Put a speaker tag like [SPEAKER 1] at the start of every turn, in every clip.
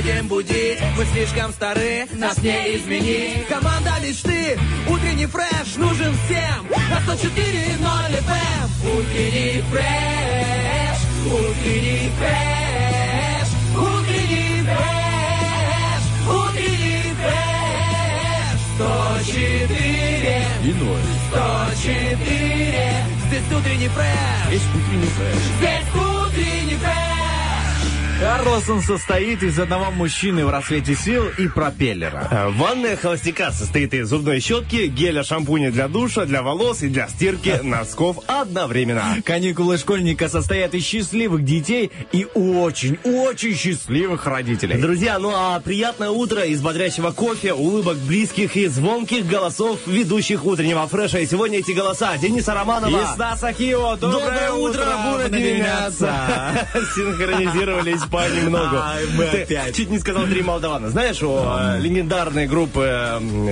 [SPEAKER 1] будем будить. Мы слишком стары, нас не изменить. Команда мечты, утренний фреш нужен всем. На 104.0 FM. Утренний фреш, утренний фреш, утренний фреш, утренний фреш. 104
[SPEAKER 2] И ноль.
[SPEAKER 1] 104 Здесь утренний фреш
[SPEAKER 2] Есть утренний фреш.
[SPEAKER 1] Здесь утренний фреш
[SPEAKER 3] Карлсон состоит из одного мужчины в рассвете сил и пропеллера.
[SPEAKER 4] А, Ванная холостяка состоит из зубной щетки, геля шампуня для душа, для волос и для стирки носков одновременно.
[SPEAKER 3] Каникулы школьника состоят из счастливых детей и очень-очень счастливых родителей.
[SPEAKER 4] Друзья, ну а приятное утро из бодрящего кофе, улыбок близких и звонких голосов ведущих утреннего фреша. И сегодня эти голоса Дениса Романова.
[SPEAKER 3] И Стаса Хио, доброе, утро,
[SPEAKER 4] будут не меняться. Синхронизировались понемногу.
[SPEAKER 3] Ай, мы
[SPEAKER 4] Ты
[SPEAKER 3] опять.
[SPEAKER 4] чуть не сказал три Молдавана. Знаешь, у э, легендарной группы, м,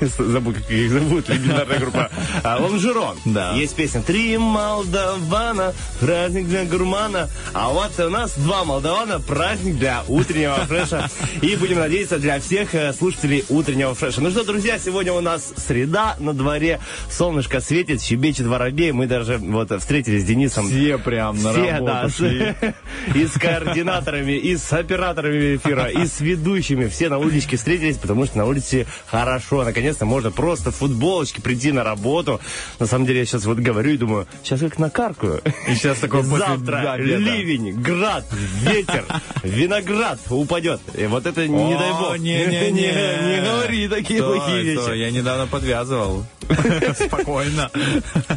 [SPEAKER 4] забыл, как их зовут, легендарная группа а, Лонжерон.
[SPEAKER 3] Да.
[SPEAKER 4] Есть песня «Три Молдавана, праздник для гурмана». А вот у нас два Молдавана, праздник для утреннего фреша. И будем надеяться для всех э, слушателей утреннего фреша. Ну что, друзья, сегодня у нас среда на дворе, солнышко светит, щебечет воробей. Мы даже вот встретились с Денисом.
[SPEAKER 3] Все прям на
[SPEAKER 4] Все,
[SPEAKER 3] работу
[SPEAKER 4] да,
[SPEAKER 3] шли.
[SPEAKER 4] с- и с координаторами, и с операторами эфира, и с ведущими. Все на уличке встретились, потому что на улице хорошо. Наконец-то можно просто в футболочке прийти на работу. На самом деле, я сейчас вот говорю и думаю, сейчас как накаркаю.
[SPEAKER 3] И сейчас такой после
[SPEAKER 4] Завтра ливень, град, ветер, виноград упадет. И вот это не дай бог.
[SPEAKER 3] Не-не-не.
[SPEAKER 4] не говори такие плохие вещи.
[SPEAKER 3] Я недавно подвязывал. Спокойно.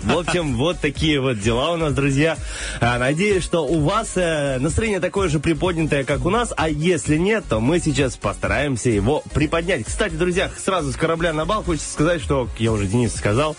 [SPEAKER 4] В общем, вот такие вот дела у нас, друзья. А, Надеюсь, что у вас э, настроение такое же приподнятое, как у нас, а если нет, то мы сейчас постараемся его приподнять. Кстати, друзья, сразу с корабля на бал хочется сказать, что, я уже Денис сказал,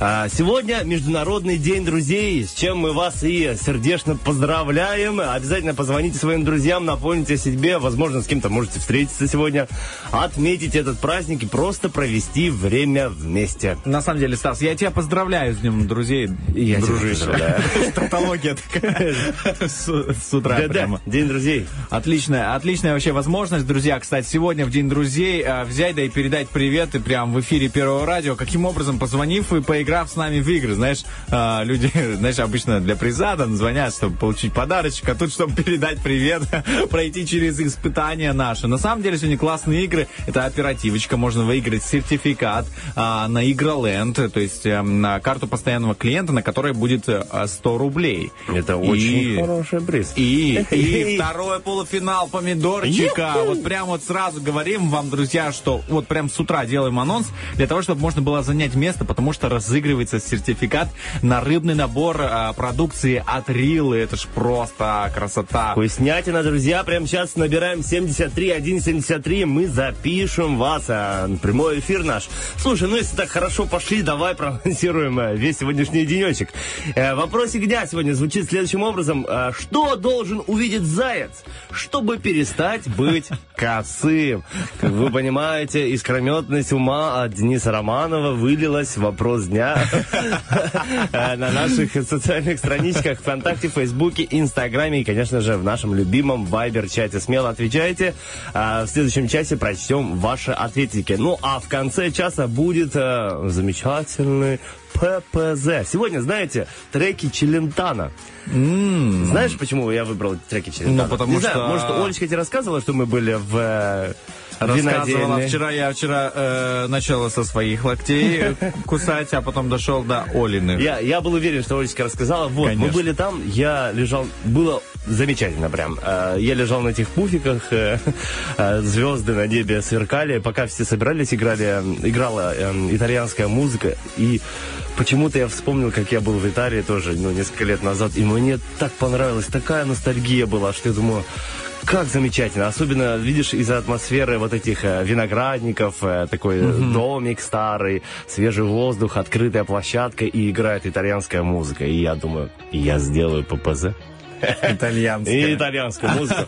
[SPEAKER 4] а, сегодня Международный день друзей, с чем мы вас и сердечно поздравляем. Обязательно позвоните своим друзьям, напомните о себе, возможно, с кем-то можете встретиться сегодня, отметить этот праздник и просто провести время вместе.
[SPEAKER 3] На самом деле, Стас, я тебя поздравляю с Днем друзей,
[SPEAKER 4] Я тебя
[SPEAKER 3] дружище.
[SPEAKER 4] поздравляю.
[SPEAKER 3] Тавтология такая с утра прямо.
[SPEAKER 4] День друзей.
[SPEAKER 3] Отличная, отличная вообще возможность, друзья. Кстати, сегодня в День друзей э, взять да и передать привет и прям в эфире Первого радио. Каким образом, позвонив и поиграв с нами в игры. Знаешь, э, люди, знаешь, обычно для приза там звонят, чтобы получить подарочек, а тут, чтобы передать привет, пройти через испытания наши. На самом деле, сегодня классные игры. Это оперативочка, можно выиграть сертификат а, на Игроленд, то есть э, на карту постоянного клиента, на которой будет э, 100 рублей.
[SPEAKER 4] Это
[SPEAKER 3] И-
[SPEAKER 4] очень хороший приз.
[SPEAKER 3] и, и второй полуфинал помидорчика. Вот прям вот сразу говорим вам, друзья, что вот прям с утра делаем анонс для того, чтобы можно было занять место, потому что разыгрывается сертификат на рыбный набор а, продукции от Рилы. Это ж просто красота.
[SPEAKER 4] Вкуснятина, друзья. Прямо сейчас набираем 73 173. Мы запишем вас. а, прямой эфир наш. Слушай, ну если так хорошо пошли, давай проанонсируем э, весь сегодняшний денечек. Э, Вопросик дня сегодня звучит следующим образом. Э, Что должен увидеть заяц, чтобы перестать быть косым? Как вы понимаете, искрометность ума от Дениса Романова вылилась в вопрос дня э, на наших социальных страничках ВКонтакте, Фейсбуке, Инстаграме и, конечно же, в нашем любимом Вайбер-чате. Смело отвечайте. А В следующем часе прочтем ваши ответики. Ну, а в конце часа будет э, замечательный ППЗ. Сегодня, знаете, треки Челентана. Знаешь, почему я выбрал треки Челентана?
[SPEAKER 3] Ну, потому
[SPEAKER 4] Не знаю,
[SPEAKER 3] что-
[SPEAKER 4] может, Олечка тебе рассказывала, что мы были в э,
[SPEAKER 3] Рассказывала вчера, я вчера э, начала со своих локтей э, кусать, а потом дошел до Олиных.
[SPEAKER 4] Я, я был уверен, что Олечка рассказала. Вот, мы
[SPEAKER 3] Конечно.
[SPEAKER 4] были там, я лежал, было замечательно прям. Э, Я лежал на этих пуфиках, звезды на небе сверкали, пока все собирались, играли, играла э, итальянская музыка, и почему-то я вспомнил, как я был в Италии тоже, ну, несколько лет назад, и мне так понравилось, такая ностальгия была, что я думаю, как замечательно. Особенно, видишь, из-за атмосферы вот этих э, виноградников, э, такой э, домик старый, свежий воздух, открытая площадка и играет итальянская музыка. И я думаю, я сделаю ППЗ.
[SPEAKER 3] Итальянская.
[SPEAKER 4] И итальянскую музыку.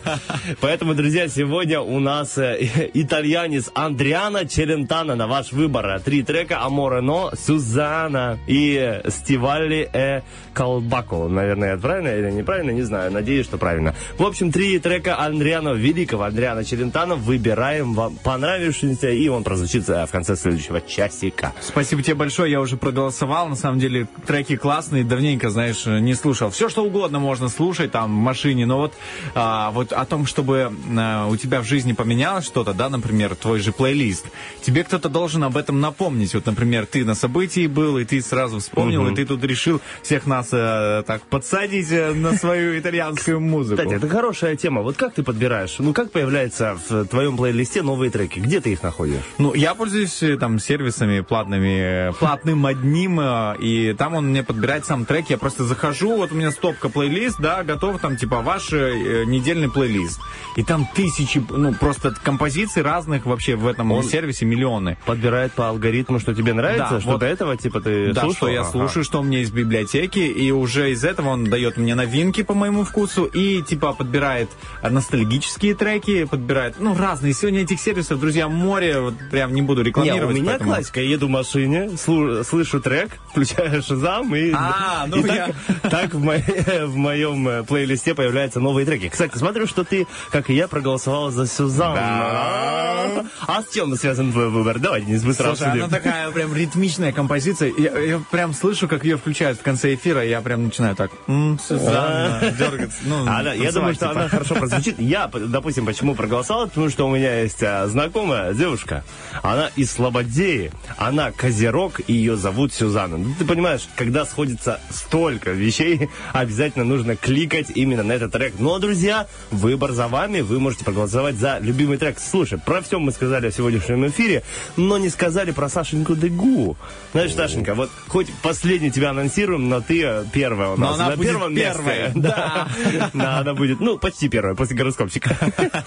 [SPEAKER 4] Поэтому, друзья, сегодня у нас э, итальянец Андриана Челентано на ваш выбор. Три трека Аморе Но, Сузана и Стивалли э Колбако. Наверное, это правильно или неправильно, не знаю. Надеюсь, что правильно. В общем, три трека Андриана Великого, Андриана Челентано. Выбираем вам понравившийся, и он прозвучит э, в конце следующего часика.
[SPEAKER 3] Спасибо тебе большое, я уже проголосовал. На самом деле, треки классные, давненько, знаешь, не слушал. Все, что угодно можно слушать там в машине, но вот, а, вот о том, чтобы а, у тебя в жизни поменялось что-то, да, например, твой же плейлист, тебе кто-то должен об этом напомнить. Вот, например, ты на событии был, и ты сразу вспомнил,
[SPEAKER 4] Мгм.
[SPEAKER 3] и ты тут решил всех нас э, так подсадить э, на свою итальянскую музыку.
[SPEAKER 4] Кстати, это хорошая тема. Вот как ты подбираешь? Ну, как появляются в твоем плейлисте новые треки? Где ты их находишь?
[SPEAKER 3] Ну, я пользуюсь там сервисами платными, платным одним, и там он мне подбирает сам трек. Я просто захожу, вот у меня стопка плейлист, да, готов там типа ваш э, недельный плейлист. И там тысячи, ну, просто композиций разных вообще в этом
[SPEAKER 4] Он-
[SPEAKER 3] сервисе миллионы.
[SPEAKER 4] Подбирает по алгоритму, что тебе нравится,
[SPEAKER 3] Да,
[SPEAKER 4] что
[SPEAKER 3] вот.
[SPEAKER 4] до этого, типа, ты
[SPEAKER 3] Да,
[SPEAKER 4] слушал?
[SPEAKER 3] что я
[SPEAKER 4] Ага.
[SPEAKER 3] слушаю, что у меня есть в библиотеке, и уже из этого он дает мне новинки по моему вкусу, и типа подбирает ностальгические треки, подбирает, ну, разные. Сегодня этих сервисов, друзья, море, вот прям не буду
[SPEAKER 4] Не,
[SPEAKER 3] рекламировать.
[SPEAKER 4] у меня
[SPEAKER 3] поэтому-
[SPEAKER 4] классика. Я еду в машине, слу- слышу трек, включаю шазам, и,
[SPEAKER 3] А, ну
[SPEAKER 4] и
[SPEAKER 3] я-
[SPEAKER 4] так, так в, мо- в моем э, плейлисте появляются новые треки. Кстати, смотрю, что ты, как и я, проголосовал за Сюзан.
[SPEAKER 3] Да.
[SPEAKER 4] А с чем связан твой выбор? Давай, Денис, быстро
[SPEAKER 3] Слушай,
[SPEAKER 4] обсудим.
[SPEAKER 3] она такая прям ритмичная композиция. Я, я прям слышу, как ее включают в конце эфира, и я прям начинаю так, м, Сюзанна, дергаться. Ну,
[SPEAKER 4] Она- я думаю, что
[SPEAKER 3] типа.
[SPEAKER 4] она хорошо прозвучит. Я, допустим, почему проголосовал, потому что у меня есть а, знакомая девушка. Она из Слободеи. Она козерог, и ее зовут Сюзанна. Ну, ты понимаешь, когда сходится столько вещей, обязательно нужно кликать именно на этот трек. Ну, а, друзья, выбор за вами. Вы можете проголосовать за любимый трек. Слушай, про все мы сказали в сегодняшнем эфире, но не сказали про Сашеньку Дегу. Знаешь, Сашенька, вот хоть последний тебя анонсируем, но ты э, первая у
[SPEAKER 3] Но
[SPEAKER 4] нас.
[SPEAKER 3] она
[SPEAKER 4] на
[SPEAKER 3] будет
[SPEAKER 4] первом месте. Да. Да, она будет, ну, почти первая, после гороскопчика.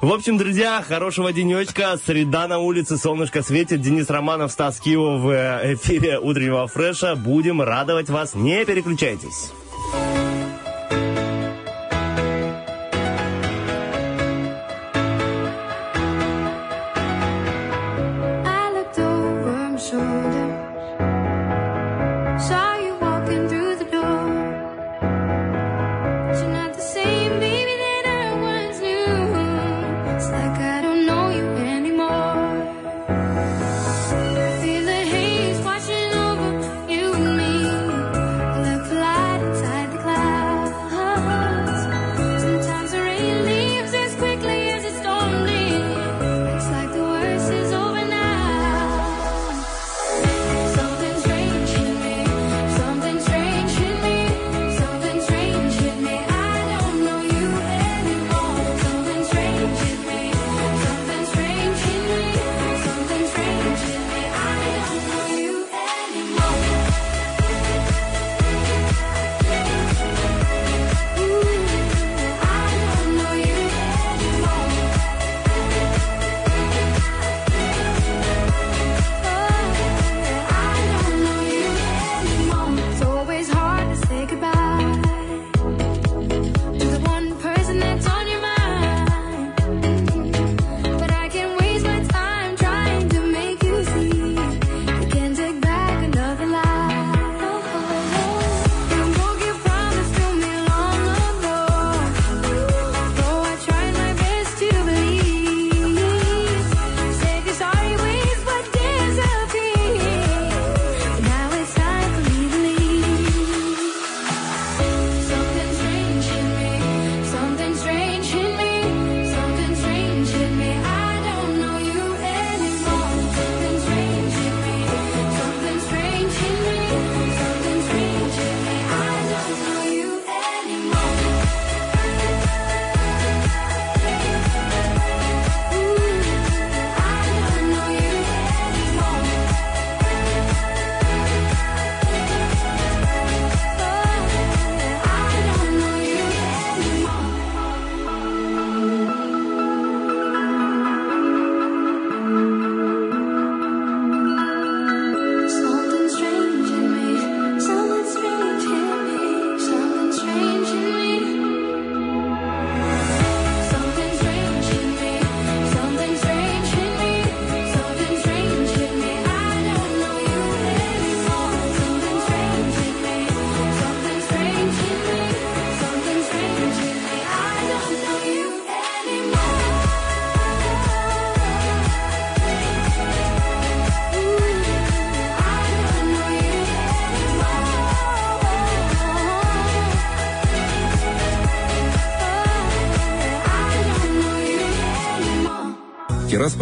[SPEAKER 4] В общем, друзья, хорошего денечка. Среда на улице, солнышко светит. Денис Романов, Стас Кио в э, эфире утреннего фреша. Будем радовать вас. Не переключайтесь.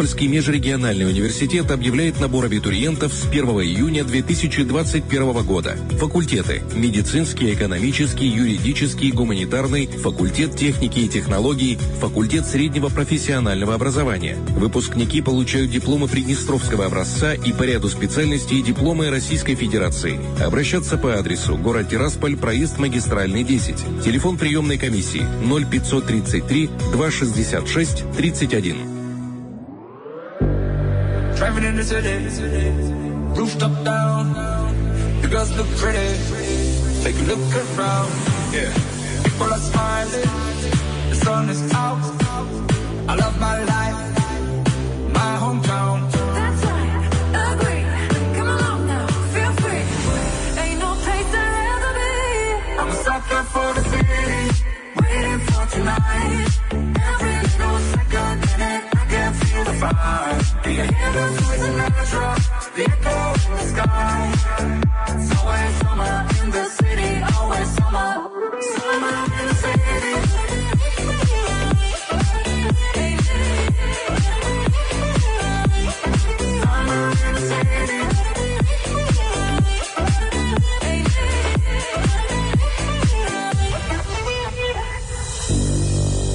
[SPEAKER 5] Тираспольский межрегиональный университет объявляет набор абитуриентов с 1 июня 2021 года. Факультеты – медицинский, экономический, юридический, гуманитарный, факультет техники и технологий, факультет среднего профессионального образования. Выпускники получают дипломы Приднестровского образца и по ряду специальностей дипломы Российской Федерации. Обращаться по адресу город Тирасполь, проезд магистральный 10. Телефон приемной комиссии 0533 266 31.
[SPEAKER 6] Driving in the city, rooftop down. The girls look pretty. Take a look around. Yeah. People are smiling. The sun is out. I love my life. My hometown.
[SPEAKER 7] That's right, agree. Come along now, feel free. Ain't no place I'd rather be.
[SPEAKER 6] I'm a sucker for the city. Waiting for tonight. Every little second in it, I can vibe. Do the the echo in the sky. It's always summer in the city. Always summer. Summer in the city.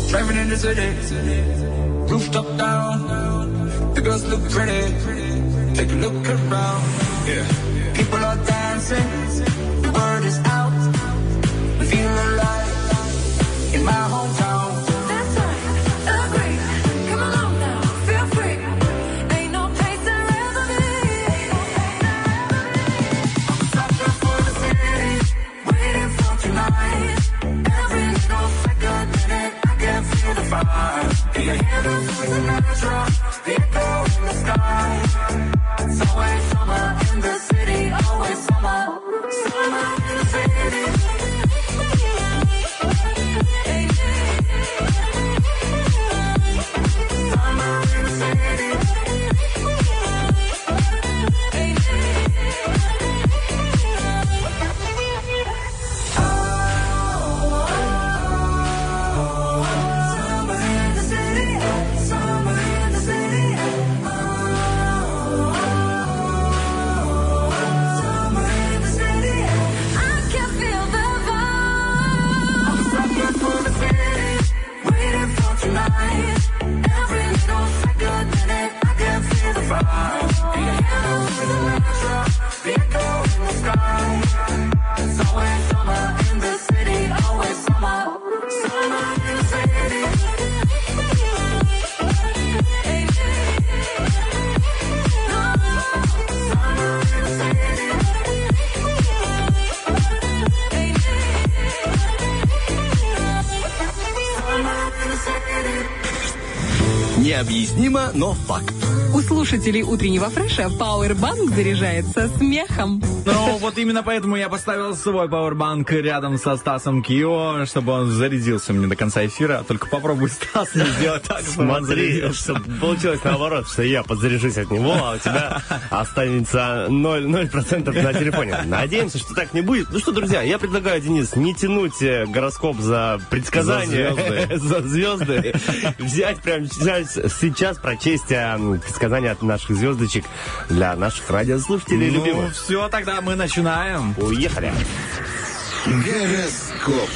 [SPEAKER 6] Driving in the city, rooftop down. The girls look pretty. Take a look around. Yeah. People are dancing. The word is out. We feel alive in my hometown.
[SPEAKER 7] That's right, agree. Come along now, feel free. Ain't no place I'd rather be.
[SPEAKER 6] Sucker for the city, waiting for tonight. Every little second minute, I can feel the vibe. Do you hear the noise in the
[SPEAKER 8] но факт.
[SPEAKER 9] У слушателей утреннего фреша Powerbank заряжается смехом.
[SPEAKER 3] Ну, вот именно поэтому я поставил свой пауэрбанк рядом со Стасом Кио, чтобы он зарядился мне до конца эфира. Только попробуй, Стас, не сделать так, чтобы он
[SPEAKER 4] Смотри, чтобы получилось наоборот, что я подзаряжусь от него, а у тебя останется 0%, 0% на телефоне. Надеемся, что так не будет. Ну что, друзья, я предлагаю, Денис, не тянуть э, гороскоп за предсказания,
[SPEAKER 3] За
[SPEAKER 4] звезды, взять прямо сейчас, прочесть э, предсказания от наших звездочек для наших радиослушателей
[SPEAKER 3] Ну,
[SPEAKER 4] любимых.
[SPEAKER 3] все, тогда мы начинаем.
[SPEAKER 4] Уехали.
[SPEAKER 8] Гороскоп.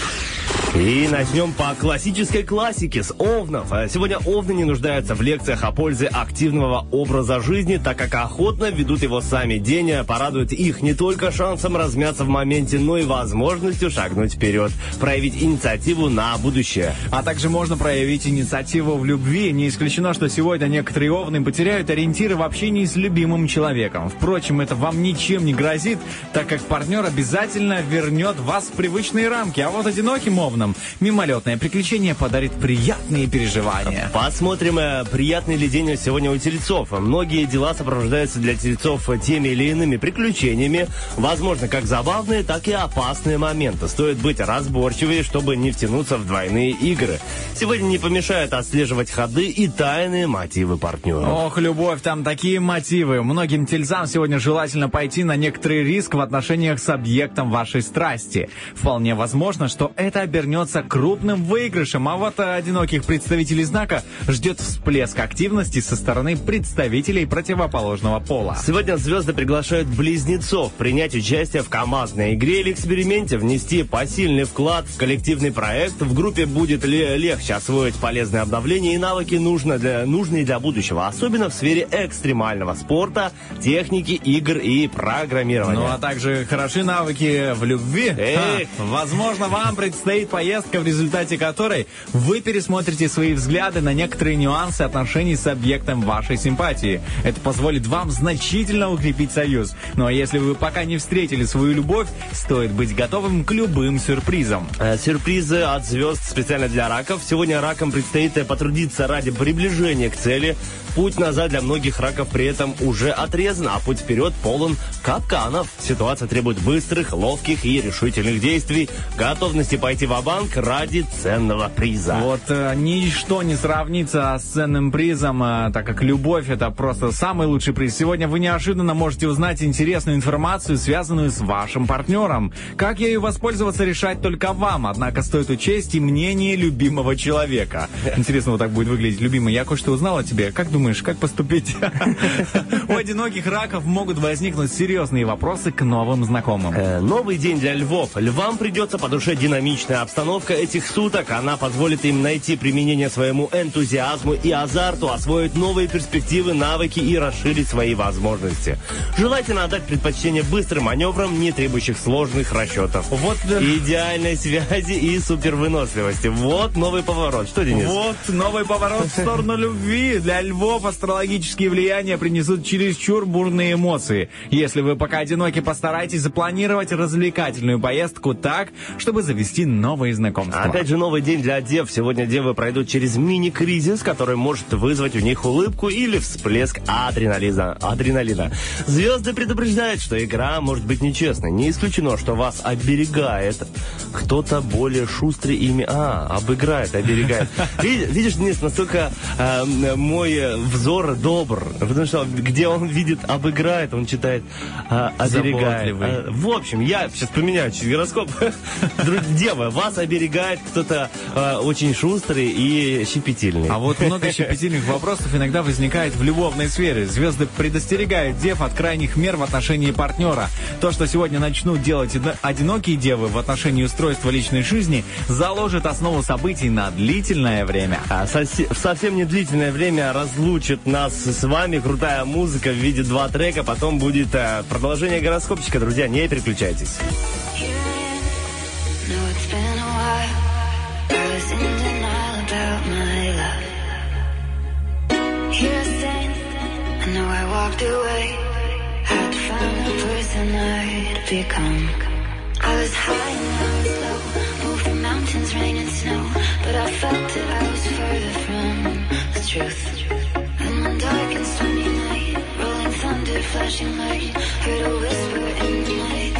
[SPEAKER 4] И начнем по классической классике с овнов. А Сегодня овны не нуждаются в лекциях о пользе активного образа жизни, так как охотно ведут его сами. День порадует их не только шансом размяться в моменте, но и возможностью шагнуть вперед, проявить инициативу на будущее.
[SPEAKER 3] А также можно проявить инициативу в любви. Не исключено, что сегодня некоторые овны потеряют ориентиры в общении с любимым человеком. Впрочем, это вам ничем не грозит, так как партнер обязательно вернет вас в привычные рамки. А вот одиноким овнам мимолетное приключение подарит приятные переживания.
[SPEAKER 4] Посмотрим, э, приятный ли день сегодня у тельцов. Многие дела сопровождаются для тельцов теми или иными приключениями. Возможно, как забавные, так и опасные моменты. Стоит быть разборчивее, чтобы не втянуться в двойные игры. Сегодня не помешает отслеживать ходы и тайные мотивы партнера.
[SPEAKER 3] Ох, любовь, там такие мотивы. Многим тельцам сегодня желательно пойти на некоторый риск в отношениях с объектом вашей страсти. Вполне возможно, что это обернется обернется крупным выигрышем, а вот одиноких представителей знака ждет всплеск активности со стороны представителей противоположного пола.
[SPEAKER 4] Сегодня звезды приглашают близнецов принять участие в командной игре или эксперименте, внести посильный вклад в коллективный проект. В группе будет ле- легче освоить полезные обновления и навыки нужно для, нужные для будущего, особенно в сфере экстремального спорта, техники, игр и программирования.
[SPEAKER 3] Ну а также хороши навыки в любви.
[SPEAKER 4] Эх.
[SPEAKER 3] Ха, Возможно, вам предстоит поездка, в результате которой вы пересмотрите свои взгляды на некоторые нюансы отношений с объектом вашей симпатии. Это позволит вам значительно укрепить союз. Ну а если вы пока не встретили свою любовь, стоит быть готовым к любым сюрпризам.
[SPEAKER 4] Э, Сюрпризы от звезд специально для раков. Сегодня ракам предстоит потрудиться ради приближения к цели. Путь назад для многих раков при этом уже отрезан, а путь вперед полон капканов. Ситуация требует быстрых, ловких и решительных действий, готовности пойти в банк ради ценного приза.
[SPEAKER 3] Вот э, ничто не сравнится с ценным призом, э, так как любовь это просто самый лучший приз. Сегодня вы неожиданно можете узнать интересную информацию, связанную с вашим партнером. Как ею воспользоваться, решать только вам. Однако стоит учесть и мнение любимого человека. Интересно, вот так будет выглядеть. Любимый, я кое-что узнал о тебе. Как думаешь, как поступить? У одиноких раков могут возникнуть серьезные вопросы к новым знакомым.
[SPEAKER 4] Э, Новый день для львов. Львам придется по душе динамичная обстановка этих суток. Она позволит им найти применение своему энтузиазму и азарту, освоить новые перспективы, навыки и расширить свои возможности. Желательно отдать предпочтение быстрым маневрам, не требующих сложных расчетов.
[SPEAKER 3] Вот,
[SPEAKER 4] Идеальной связи и супервыносливости. Вот новый поворот. Что, Денис?
[SPEAKER 3] Вот новый поворот в сторону любви. Для львов астрологические влияния принесут чересчур бурные эмоции. Если вы пока одиноки, постарайтесь запланировать развлекательную поездку так, чтобы завести новые знакомства.
[SPEAKER 4] Опять же, новый день для дев. Сегодня девы пройдут через мини-кризис, который может вызвать у них улыбку или всплеск адреналина. адреналина. Звезды предупреждают, что игра может быть нечестной. Не исключено, что вас оберегает кто-то более шустрый ими... А, обыграет, оберегает. Ви- Видишь, Денис, настолько э, мой э, взор добр. Потому что где он видит обыграет, он читает э, оберегает. Э, в общем, я сейчас поменяю чуть гороскоп. Дева, вас оберегает кто-то э, очень шустрый и щепетильный.
[SPEAKER 3] А вот много щепетильных вопросов иногда возникает в любовной сфере. Звезды предостерегают дев от крайних мер в отношении партнера. То, что сегодня начнут делать одинокие девы в отношении устройства личной жизни, заложит основу событий на длительное время.
[SPEAKER 4] А совсем не длительное время разлучит нас с вами крутая музыка в виде два трека. Потом будет э, продолжение гороскопчика. Друзья, не переключайтесь.
[SPEAKER 2] truth. Dark and stormy night, rolling thunder, flashing light. Heard a whisper in the night,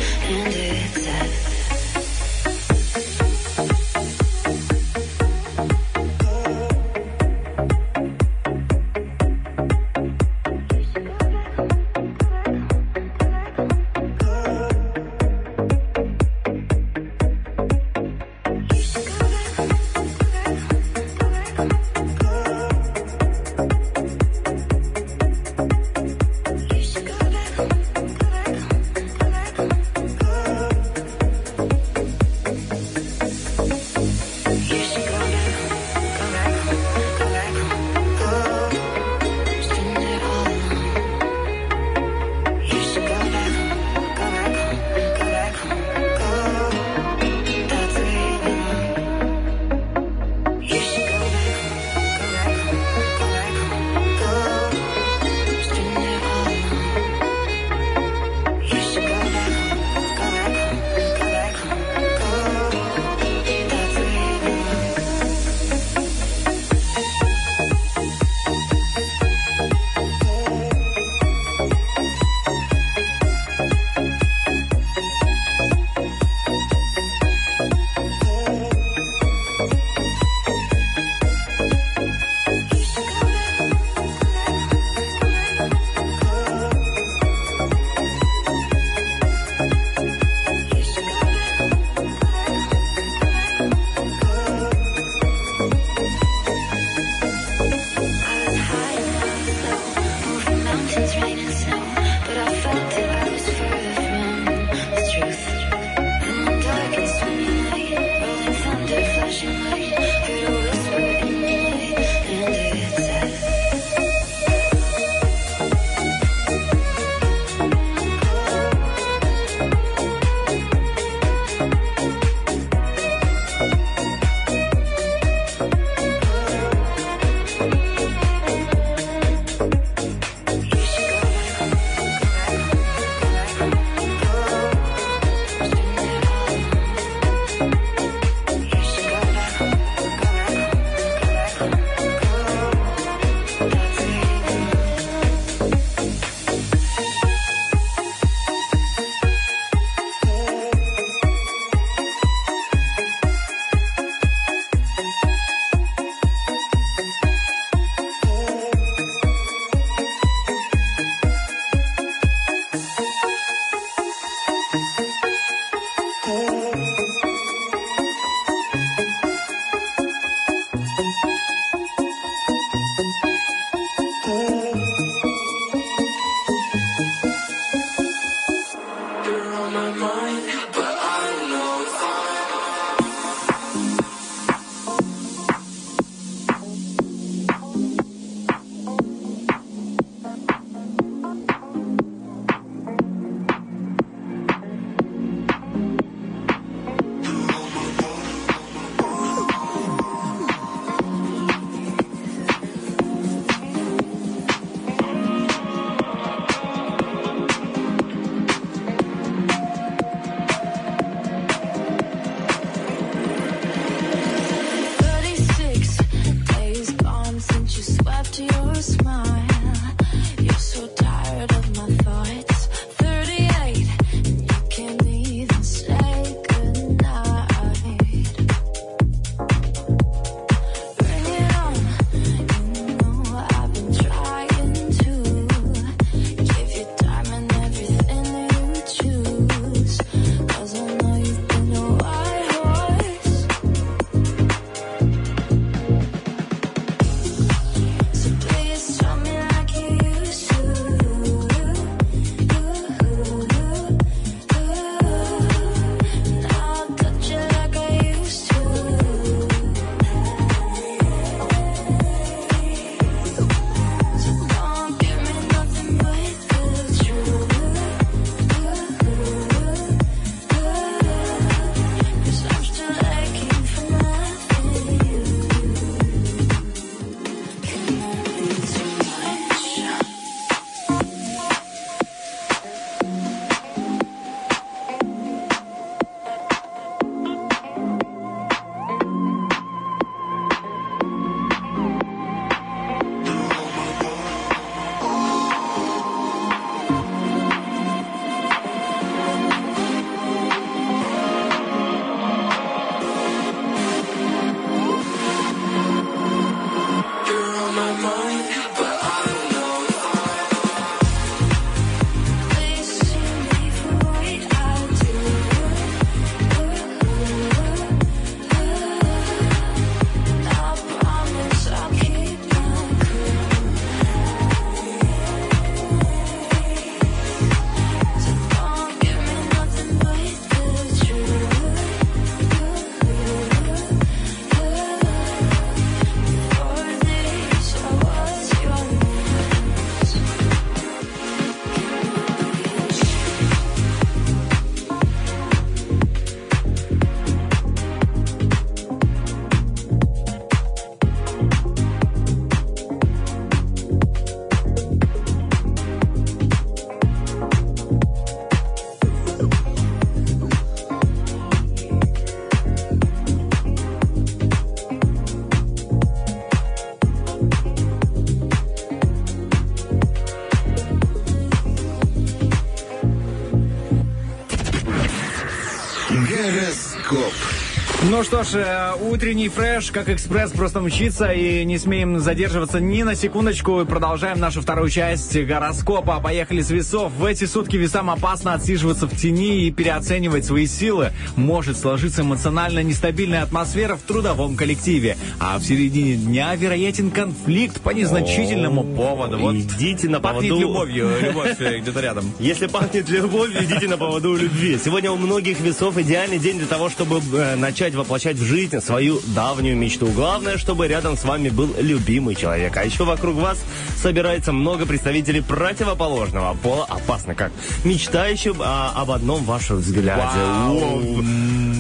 [SPEAKER 3] Ну что ж, э, утренний фреш, как экспресс, просто мчится и не смеем задерживаться ни на секундочку. И продолжаем нашу вторую часть гороскопа. Поехали с весов. В эти сутки весам опасно отсиживаться в тени и переоценивать свои силы. Может сложиться эмоционально нестабильная атмосфера в трудовом коллективе. А в середине дня вероятен конфликт по незначительному поводу. Вот
[SPEAKER 4] Идите на
[SPEAKER 3] пахнет
[SPEAKER 4] поводу.
[SPEAKER 3] любовью, любовь э, где-то рядом.
[SPEAKER 4] Если пахнет любовью, идите на поводу любви. Сегодня у многих весов идеальный день для того, чтобы э, начать воплощать в жизнь свою давнюю мечту. Главное, чтобы рядом с вами был любимый человек. А еще вокруг вас собирается много представителей противоположного пола. Опасно как. Мечтающих а, об одном вашем взгляде.
[SPEAKER 3] Вау.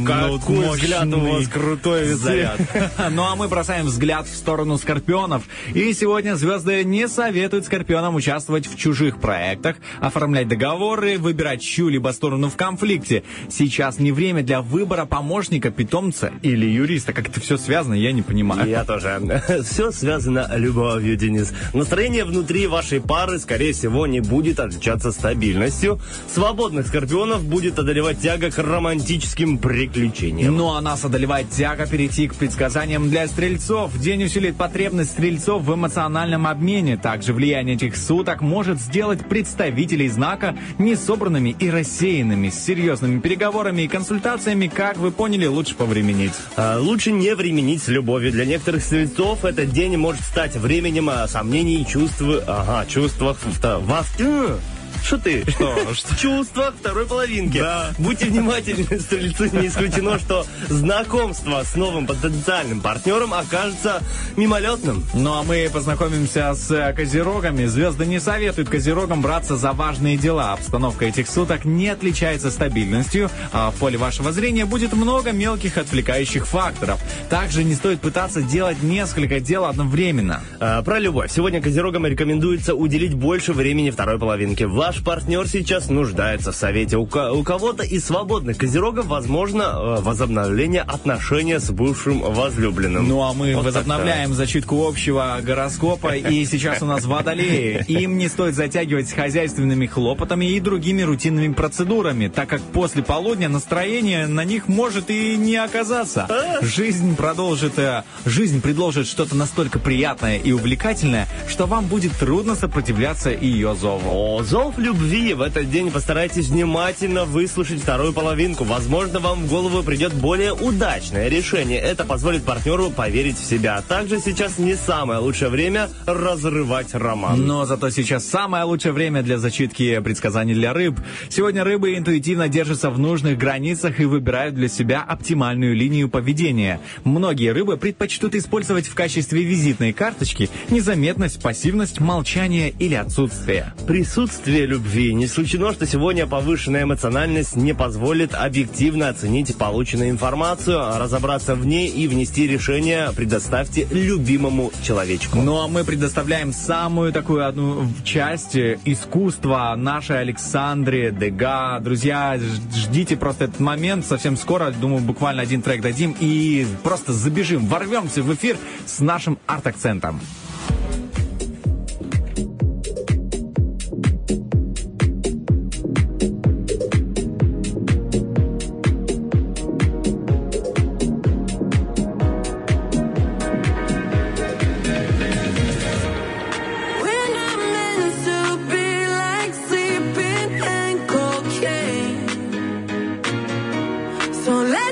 [SPEAKER 3] Какой
[SPEAKER 4] Какой взгляд у вас
[SPEAKER 3] мощный
[SPEAKER 4] крутой
[SPEAKER 3] заряд. Ну а мы бросаем взгляд в сторону скорпионов. И сегодня звезды не советуют скорпионам участвовать в чужих проектах, оформлять договоры, выбирать чью-либо сторону в конфликте. Сейчас не время для выбора помощника, питомца или юриста. Как это все связано, я не понимаю.
[SPEAKER 4] Я тоже. Все связано любовью, Денис. Настроение внутри вашей пары, скорее всего, не будет отличаться стабильностью. Свободных скорпионов будет одолевать тяга к романтическим приключениям.
[SPEAKER 3] Ну а нас одолевает тяга перейти к предсказаниям для стрельцов. День усилит потребность стрельцов в эмоциональном обмене. Также влияние этих суток может сделать представителей знака несобранными и рассеянными. С серьезными переговорами и консультациями, как вы поняли, лучше повременить.
[SPEAKER 4] А, Лучше не временить с любовью. Для некоторых стрельцов этот день может стать временем а, сомнений и чувств... Ага, чувствах... во- э, Что ты? Что? В чувствах второй половинки. Будьте внимательны, стрельцы. Не исключено, что знакомство с новым потенциальным партнером окажется мимолетным.
[SPEAKER 3] Ну а мы познакомимся с э, козерогами. Звезды не советуют козерогам браться за важные дела. Обстановка этих суток не отличается стабильностью, а в поле вашего зрения будет много мелких отвлекающих факторов. Также не стоит пытаться делать несколько дел одновременно.
[SPEAKER 4] А, Про любовь. Сегодня козерогам рекомендуется уделить больше времени второй половинке. Ваш партнер сейчас нуждается в совете. У, ко- у кого-то из свободных козерогов возможно э, возобновление отношения с бывшим возлюбленным.
[SPEAKER 3] Ну а мы
[SPEAKER 4] Вот
[SPEAKER 3] возобновляем зачитку общего гороскопа, и сейчас у нас водолеи. Им не стоит затягивать с хозяйственными хлопотами и другими рутинными процедурами, так как после полудня настроение на них может и не оказаться. Жизнь продолжит, э, жизнь предложит что-то настолько приятное и увлекательное, что вам будет трудно сопротивляться ее зову.
[SPEAKER 4] О, зов любви. В этот день постарайтесь внимательно выслушать вторую половинку. Возможно, вам в голову придет более удачное решение. Это позволит партнеру поверить в себя. А также сейчас не самое лучшее время разрывать роман.
[SPEAKER 3] Но зато сейчас самое лучшее время для зачитки предсказаний для рыб. Сегодня рыбы интуитивно держатся в нужных границах и выбирают для себя оптимальную линию поведения. Многие рыбы предпочтут использовать в качестве визитной карточки незаметность, пассивность, молчание или отсутствие.
[SPEAKER 4] Присутствие любви. Не исключено, что сегодня повышенная эмоциональность не позволит объективно оценить полученную информацию, а разобраться в ней и внести решение предоставьте любимому человечку.
[SPEAKER 3] Ну а мы предоставляем самую такую одну часть искусства нашей Александре Дега. Друзья, ждите просто этот момент. Совсем скоро, думаю, буквально один трек дадим и просто забежим, ворвемся в эфир с нашим арт-акцентом.
[SPEAKER 10] So
[SPEAKER 2] let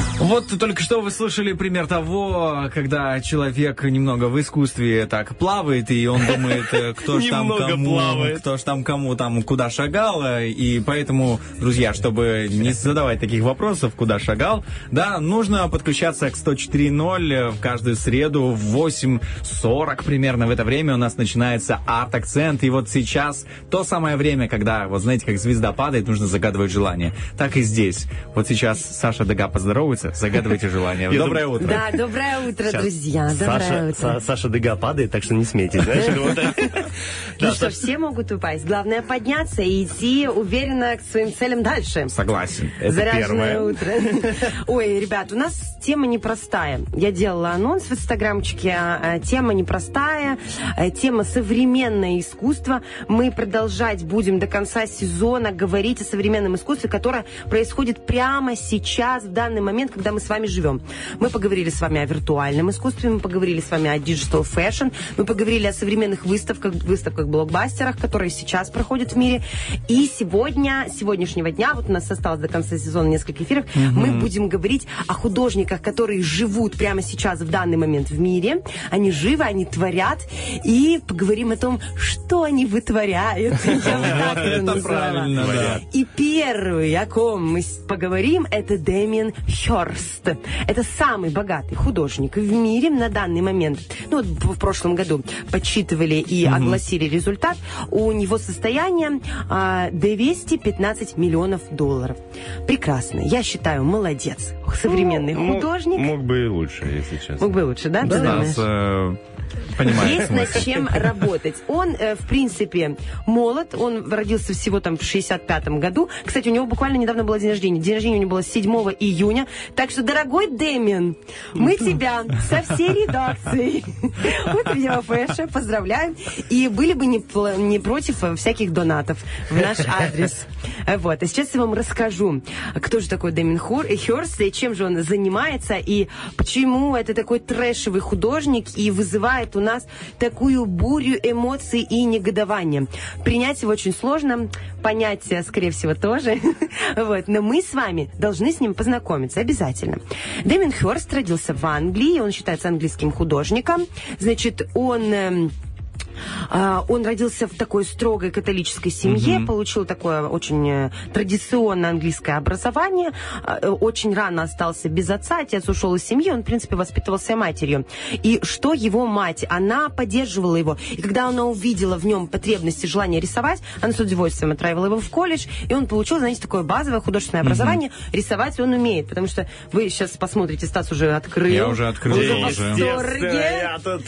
[SPEAKER 3] Вот только что вы слышали пример того, когда человек немного в искусстве так плавает, и он думает, э, кто ж там кому,
[SPEAKER 4] плавает.
[SPEAKER 3] кто ж там кому там куда шагал, э, и поэтому, друзья, чтобы не задавать таких вопросов, куда шагал, да, нужно подключаться к 104.0 в каждую среду в 8.40 примерно в это время у нас начинается арт-акцент, и вот сейчас то самое время, когда, вот знаете, как звезда падает, нужно загадывать желание. Так и здесь. Вот сейчас Саша Дага поздоровается, загадывайте желание. Доброе утро.
[SPEAKER 11] Да, доброе утро, друзья. Доброе утро.
[SPEAKER 4] Са- Саша Дега падает, так что не смейтесь.
[SPEAKER 11] Ну что, все могут упасть. Главное подняться и идти уверенно к своим целям дальше.
[SPEAKER 3] Согласен.
[SPEAKER 4] Это первое.
[SPEAKER 11] утро. Ой, ребят, у нас тема непростая. Я делала анонс в инстаграмчике. а, Тема непростая. а, Тема современное искусство. Мы продолжать будем до конца сезона говорить о современном искусстве, которое происходит прямо сейчас, в данный момент, когда мы с вами живем. Мы поговорили с вами о виртуальном искусстве, мы поговорили с вами о digital fashion, мы поговорили о современных выставках, выставках, блокбастерах, которые сейчас проходят в мире. И сегодня, сегодняшнего дня, вот у нас осталось до конца сезона несколько эфиров, мы будем говорить о художниках, которые живут прямо сейчас, в данный момент в мире. Они живы, они творят. И поговорим о том, что они вытворяют. Я это
[SPEAKER 3] правильно.
[SPEAKER 11] И первый, о ком мы поговорим, это Дэмиен Хёрст. Это самый богатый художник в мире на данный момент. Ну, вот в прошлом году подсчитывали и огласили результат. У него состояние а, 215 миллионов долларов. Прекрасно. Я считаю, молодец. Современный
[SPEAKER 4] мог-
[SPEAKER 11] художник.
[SPEAKER 4] Мог бы и лучше, если честно.
[SPEAKER 11] Мог бы лучше, да? ты
[SPEAKER 3] Да,
[SPEAKER 11] думаешь?
[SPEAKER 3] Нас понимает
[SPEAKER 11] Есть над чем работать. Он, э, в принципе, молод. Он родился всего там в 65-м году. Кстати, у него буквально недавно было день рождения. День рождения у него было 7 июня. Так что, дорогой Дэмин, мы тебя со всей редакцией утреннего фэша поздравляем. И были бы не, не против всяких донатов в наш адрес. Э, Вот. А сейчас я вам расскажу, кто же такой Дэмин Хор- Хёрст, и чем же он занимается, и почему это такой трэшевый художник и вызывает у нас такую бурю эмоций и негодования. Принять его очень сложно, понять, э, скорее всего, тоже. Вот. Но мы с вами должны с ним познакомиться обязательно. Дэмин Хёрст родился в Англии, он считается английским художником. Значит, он... а, Он родился в такой строгой католической семье, получил такое очень э, традиционное английское образование, а, э, очень рано остался без отца, отец ушел из семьи, он, в принципе, воспитывался матерью. И что его мать, она поддерживала его. И когда она увидела в нем потребность и желание рисовать, она с удовольствием отправила его в колледж, и он получил, знаете, такое базовое художественное образование. Рисовать он умеет, потому что вы сейчас посмотрите, Стас уже открыл.
[SPEAKER 3] Я уже открыл,
[SPEAKER 11] Он
[SPEAKER 3] уже.
[SPEAKER 11] восторге.
[SPEAKER 4] Я тут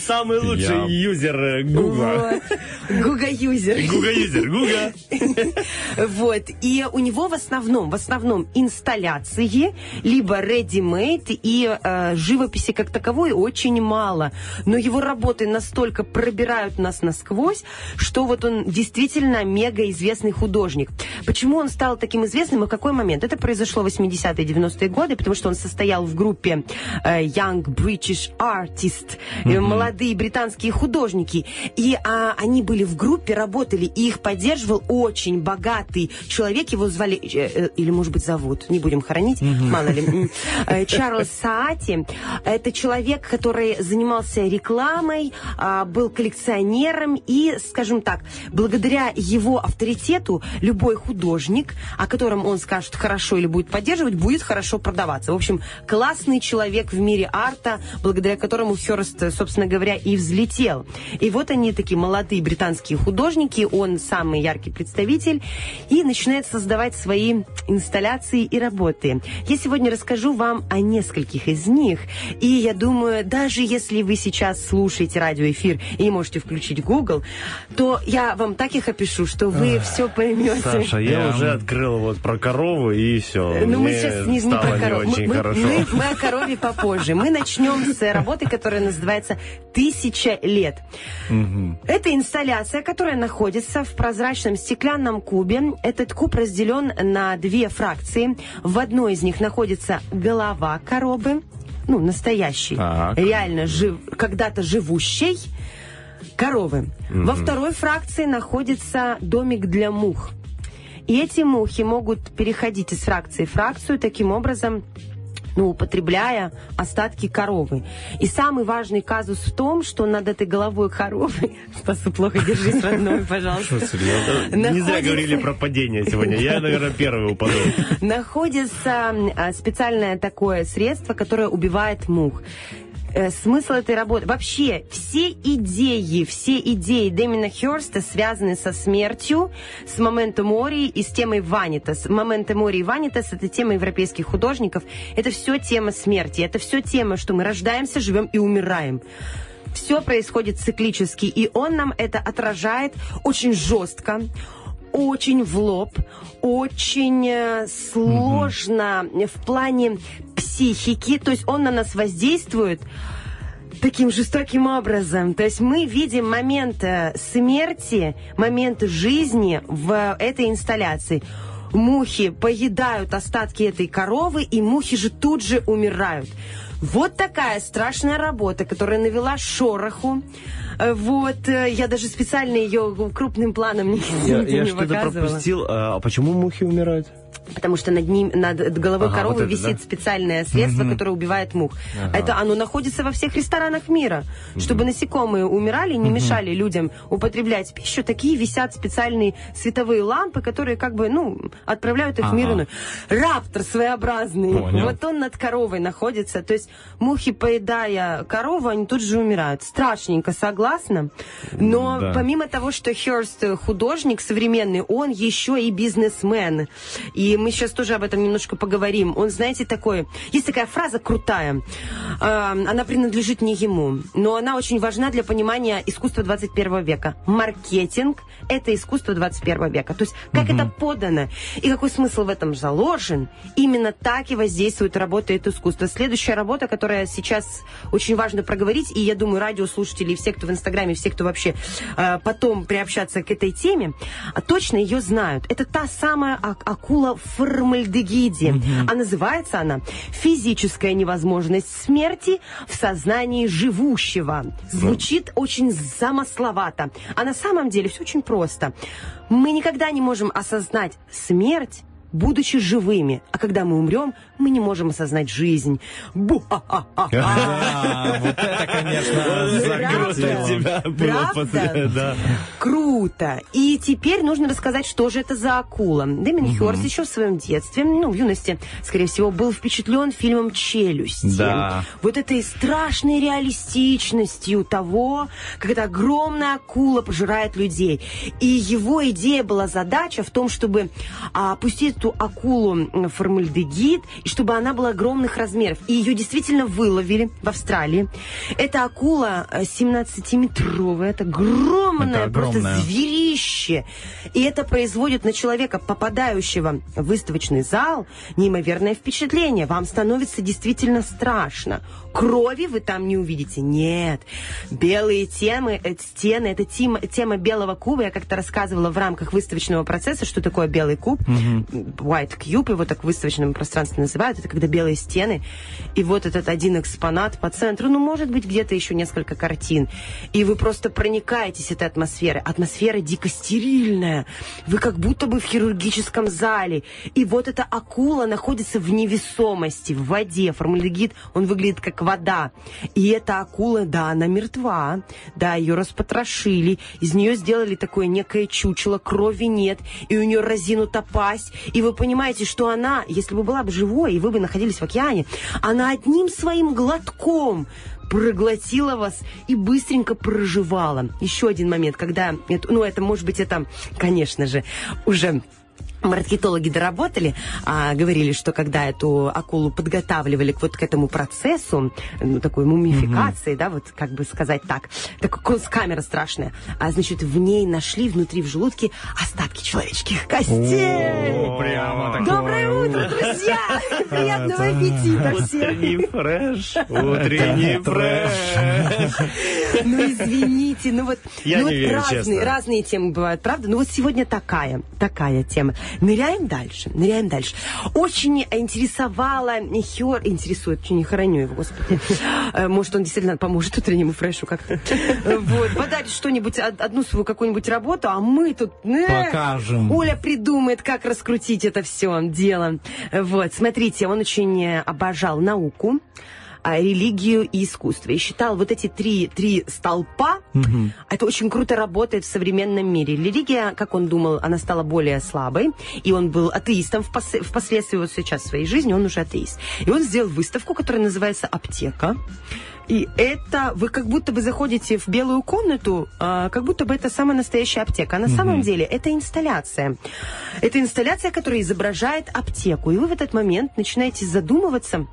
[SPEAKER 4] самый лучший юзер э, Гугла.
[SPEAKER 11] Гуга-юзер.
[SPEAKER 4] Гуга-юзер, Гуга.
[SPEAKER 11] Вот. И у него в основном, в основном инсталляции, либо ready-made, и э, живописи как таковой очень мало. Но его работы настолько пробирают нас насквозь, что вот он действительно мега известный художник. Почему он стал таким известным и в какой момент? Это произошло в 80-е, 90-е годы, потому что он состоял в группе э, Young British Artist, э, молодые британские художники. И а, они были в группе, работали, и их поддерживал очень богатый человек, его звали, э, э, или, может быть, зовут, не будем хоронить, мало ли, э, Чарльз Саати. Это человек, который занимался рекламой, а, был коллекционером, и, скажем так, благодаря его авторитету любой художник, о котором он скажет хорошо или будет поддерживать, будет хорошо продаваться. В общем, классный человек в мире арта, благодаря которому Хёрст, собственно говоря, и взлетел. И вот они такие молодые британские художники, он самый яркий представитель, и начинает создавать свои инсталляции и работы. Я сегодня расскажу вам о нескольких из них, и я думаю, даже если вы сейчас слушаете радиоэфир и не можете включить Google, то я вам так их опишу, что вы все поймете.
[SPEAKER 4] Саша, я уже открыл вот про корову и все.
[SPEAKER 11] Ну, мы сейчас не, не про корову. мы, мы- мы о корове попозже. Мы начнем с работы, которая называется «Тысяча лет». Это инсталляция, которая находится в прозрачном стеклянном кубе. Этот куб разделен на две фракции. В одной из них находится голова коровы, ну, настоящей,
[SPEAKER 3] Так.
[SPEAKER 11] реально жив- когда-то живущей коровы. Во второй фракции находится домик для мух. И эти мухи могут переходить из фракции в фракцию, таким образом ну, употребляя остатки коровы. И самый важный казус в том, что над этой головой коровы, Спасу, плохо держись, родной, пожалуйста,
[SPEAKER 4] Не зря говорили про падение сегодня. Я, наверное, первый упаду.
[SPEAKER 11] находится а, специальное такое средство, которое убивает мух. Э, Смысл этой работы... Вообще, все идеи, все идеи Дэмина Хёрста связаны со смертью, с моментом Мори и с темой Ванитас. Моментом Мори и Ванитас — это тема европейских художников. Это все тема смерти. Это все тема, что мы рождаемся, живем и умираем. Все происходит циклически, и он нам это отражает очень жестко, очень в лоб, очень э, сложно в плане психики, то есть он на нас воздействует таким жестоким образом. То есть мы видим момент э, смерти, момент жизни в этой инсталляции. Мухи поедают остатки этой коровы, и мухи же тут же умирают. Вот такая страшная работа, которая навела шороху. Э, Вот, э, я даже специально ее крупным планом не,
[SPEAKER 4] Я, я что-то пропустил. А почему мухи умирают?
[SPEAKER 11] Потому что над ним, над головой
[SPEAKER 4] Ага,
[SPEAKER 11] коровы
[SPEAKER 4] вот это,
[SPEAKER 11] висит
[SPEAKER 4] да?
[SPEAKER 11] специальное средство, которое убивает мух. Это оно находится во всех ресторанах мира. Чтобы насекомые умирали, не мешали людям употреблять пищу, такие висят специальные световые лампы, которые как бы, ну, отправляют их в мир
[SPEAKER 3] Ага.
[SPEAKER 11] иной. Раптор своеобразный.
[SPEAKER 3] Понял.
[SPEAKER 11] Вот он над коровой находится. То есть мухи, поедая корову, они тут же умирают. Страшненько, согласна. Но
[SPEAKER 4] Да.
[SPEAKER 11] помимо того, что Хёрст художник современный, он еще и бизнесмен. И мы сейчас тоже об этом немножко поговорим. Он, знаете, такой... Есть такая фраза крутая. А, Она принадлежит не ему, но она очень важна для понимания искусства 21 века. Маркетинг – это искусство 21 века. То есть как это подано и какой смысл в этом заложен, именно так и воздействует работа это искусство. Следующая работа, которая сейчас очень важно проговорить, и я думаю, радиослушатели, и все, кто в Инстаграме, все, кто вообще э, потом приобщаться к этой теме, а, точно ее знают. Это та самая а- акула формальдегиде. А называется она «Физическая невозможность смерти в сознании живущего». Звучит очень замысловато. А на самом деле все очень просто. Мы никогда не можем осознать смерть, будучи живыми. А когда мы умрем, мы не можем осознать жизнь. Бу-ха-ха-ха.
[SPEAKER 3] А, вот это, конечно,
[SPEAKER 11] Правда? Круто. И теперь нужно рассказать, что же это за акула. Дэмин Хёрст еще в своем детстве, ну, в юности, скорее всего, был впечатлен фильмом «Челюсти».
[SPEAKER 3] Да.
[SPEAKER 11] Вот этой страшной реалистичностью того, как эта огромная акула пожирает людей. И его идея была задача в том, чтобы а, опустить эту акулу формальдегид, и чтобы она была огромных размеров. И ее действительно выловили в Австралии. Эта акула э, 17-метровая, это огромное,
[SPEAKER 3] Это
[SPEAKER 11] просто зверище. И это производит на человека, попадающего в выставочный зал, неимоверное впечатление. Вам становится действительно страшно. Крови вы там не увидите. Нет. Белые темы, э, стены, это тема, тема белого куба. Я как-то рассказывала в рамках выставочного процесса, что такое белый куб. White Cube, его так в выставочном пространстве называют. Это когда белые стены. И вот этот один экспонат по центру. Ну, может быть, где-то еще несколько картин. И вы просто проникаетесь этой атмосферой. Атмосфера дико стерильная. Вы как будто бы в хирургическом зале. И вот эта акула находится в невесомости, в воде. Формальдегид, он выглядит как вода. И эта акула, да, она мертва. Да, ее распотрошили. Из нее сделали такое некое чучело. Крови нет. И у нее разинута пасть. И вы понимаете, что она, если бы была бы живой, и вы бы находились в океане, она одним своим глотком проглотила вас и быстренько проживала. Еще один момент, когда, ну это может быть это, конечно же, уже маркетологи доработали, а, говорили, что когда эту акулу подготавливали к вот к этому процессу, ну, такой мумификации, да, вот как бы сказать так, такая камера страшная, а, значит, в ней нашли внутри в желудке остатки человеческих костей.
[SPEAKER 3] О, прямо такое.
[SPEAKER 11] Доброе утро, друзья! Приятного аппетита всем!
[SPEAKER 4] Утренний фреш, утренний фреш.
[SPEAKER 11] Ну, извините, ну вот,
[SPEAKER 4] Я
[SPEAKER 11] ну,
[SPEAKER 4] не
[SPEAKER 11] вот
[SPEAKER 4] верю,
[SPEAKER 11] разные,
[SPEAKER 4] честно.
[SPEAKER 11] разные темы бывают, правда? Ну вот сегодня такая, такая тема. Ныряем дальше, ныряем дальше. Очень интересовала Хер, интересует, что не хороню его, господи. Э, Может, он действительно поможет утреннему фрешу как-то. Вот, подарит что-нибудь, од- одну свою какую-нибудь работу, а мы тут... э,
[SPEAKER 3] Покажем.
[SPEAKER 11] Оля придумает, как раскрутить это все дело. Вот, смотрите, он очень э, обожал науку, религию и искусство. И считал вот эти три, три столпа, это очень круто работает в современном мире. Религия, как он думал, она стала более слабой, и он был атеистом впос- впоследствии, вот сейчас в своей жизни он уже атеист. И он сделал выставку, которая называется «Аптека». И это вы как будто бы заходите в белую комнату, а, как будто бы это самая настоящая аптека. А на самом деле это инсталляция. Это инсталляция, которая изображает аптеку. И вы в этот момент начинаете задумываться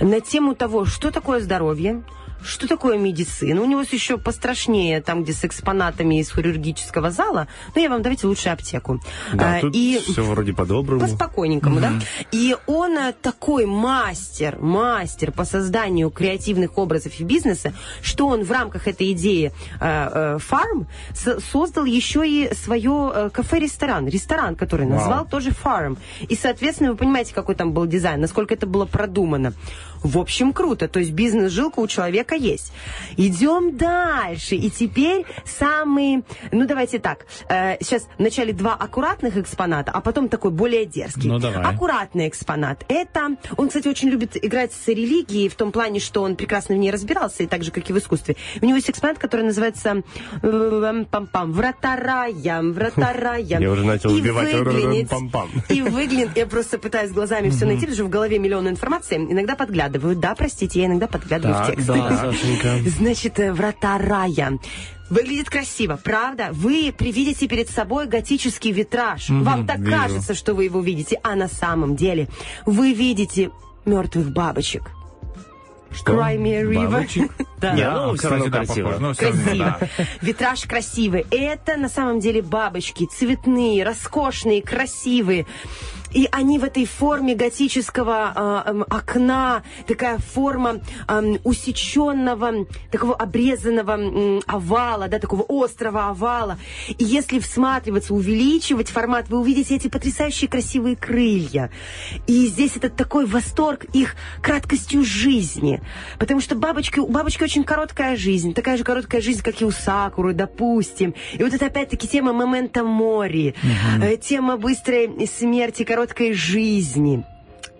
[SPEAKER 11] на тему того, что такое здоровье, что такое медицина. У него еще пострашнее, там, где с экспонатами из хирургического зала. Но я вам давайте лучше аптеку.
[SPEAKER 4] Да,
[SPEAKER 11] А,
[SPEAKER 4] тут
[SPEAKER 11] и
[SPEAKER 4] все вроде по-доброму.
[SPEAKER 11] по спокойненькому, да? И он э, такой мастер, мастер по созданию креативных образов и бизнеса, что он в рамках этой идеи э, э, фарм создал еще и свое э, кафе-ресторан, ресторан, который назвал тоже фарм. И, соответственно, вы понимаете, какой там был дизайн, насколько это было продумано. В общем, круто. То есть бизнес-жилка у человека есть. Идем дальше. И теперь самый... Ну, давайте так. Э, сейчас вначале два аккуратных экспоната, а потом такой более дерзкий.
[SPEAKER 3] Ну, давай.
[SPEAKER 11] Аккуратный экспонат. Это... Он, кстати, очень любит играть с религией в том плане, что он прекрасно в ней разбирался, и так же, как и в искусстве. У него есть экспонат, который называется э, пам-пам, врата рая, врата рая.
[SPEAKER 4] Я уже начал
[SPEAKER 11] И
[SPEAKER 4] вбивать
[SPEAKER 11] выглянет-. И выглянет, я просто пытаюсь глазами все найти, потому что в голове миллион информации, иногда подглядываю. Да, простите, я иногда подглядываю в
[SPEAKER 3] Так,
[SPEAKER 11] текст.
[SPEAKER 3] да.
[SPEAKER 4] Сашенька.
[SPEAKER 11] Значит, э, врата рая. Выглядит красиво, правда? Вы привидите перед собой готический витраж. Вам так
[SPEAKER 3] вижу.
[SPEAKER 11] кажется, что вы его видите, а на самом деле вы видите мертвых бабочек.
[SPEAKER 3] Что?
[SPEAKER 11] Cry me a river.
[SPEAKER 3] Бабочек?
[SPEAKER 11] Да.
[SPEAKER 4] Не, ну, равно красиво.
[SPEAKER 3] похоже. Всё равно,
[SPEAKER 11] Красиво.
[SPEAKER 3] да.
[SPEAKER 11] Витраж красивый. Это на самом деле бабочки цветные, роскошные, красивые. И они в этой форме готического эм, окна, такая форма ам, усеченного, такого обрезанного м, овала, да, такого острого овала. И если всматриваться, увеличивать формат, вы увидите эти потрясающие красивые крылья. И здесь этот такой восторг их краткостью жизни. Потому что бабочки, у бабочки очень короткая жизнь, такая же короткая жизнь, как и у сакуры, допустим. И вот это опять-таки тема момента мори, э, тема быстрой смерти, короткой жизни.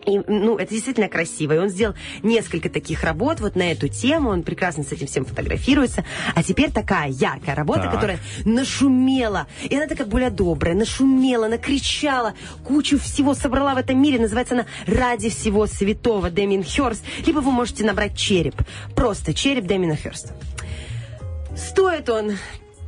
[SPEAKER 11] И, ну, это действительно красиво. И он сделал несколько таких работ вот на эту тему. Он прекрасно с этим всем фотографируется. А теперь такая яркая работа,
[SPEAKER 3] Так.
[SPEAKER 11] которая нашумела. И она такая более добрая, нашумела, накричала, кучу всего собрала в этом мире. Называется она «Ради всего святого» Дэмин Хёрст. Либо вы можете набрать череп. Просто череп Дэмина Хёрста. Стоит он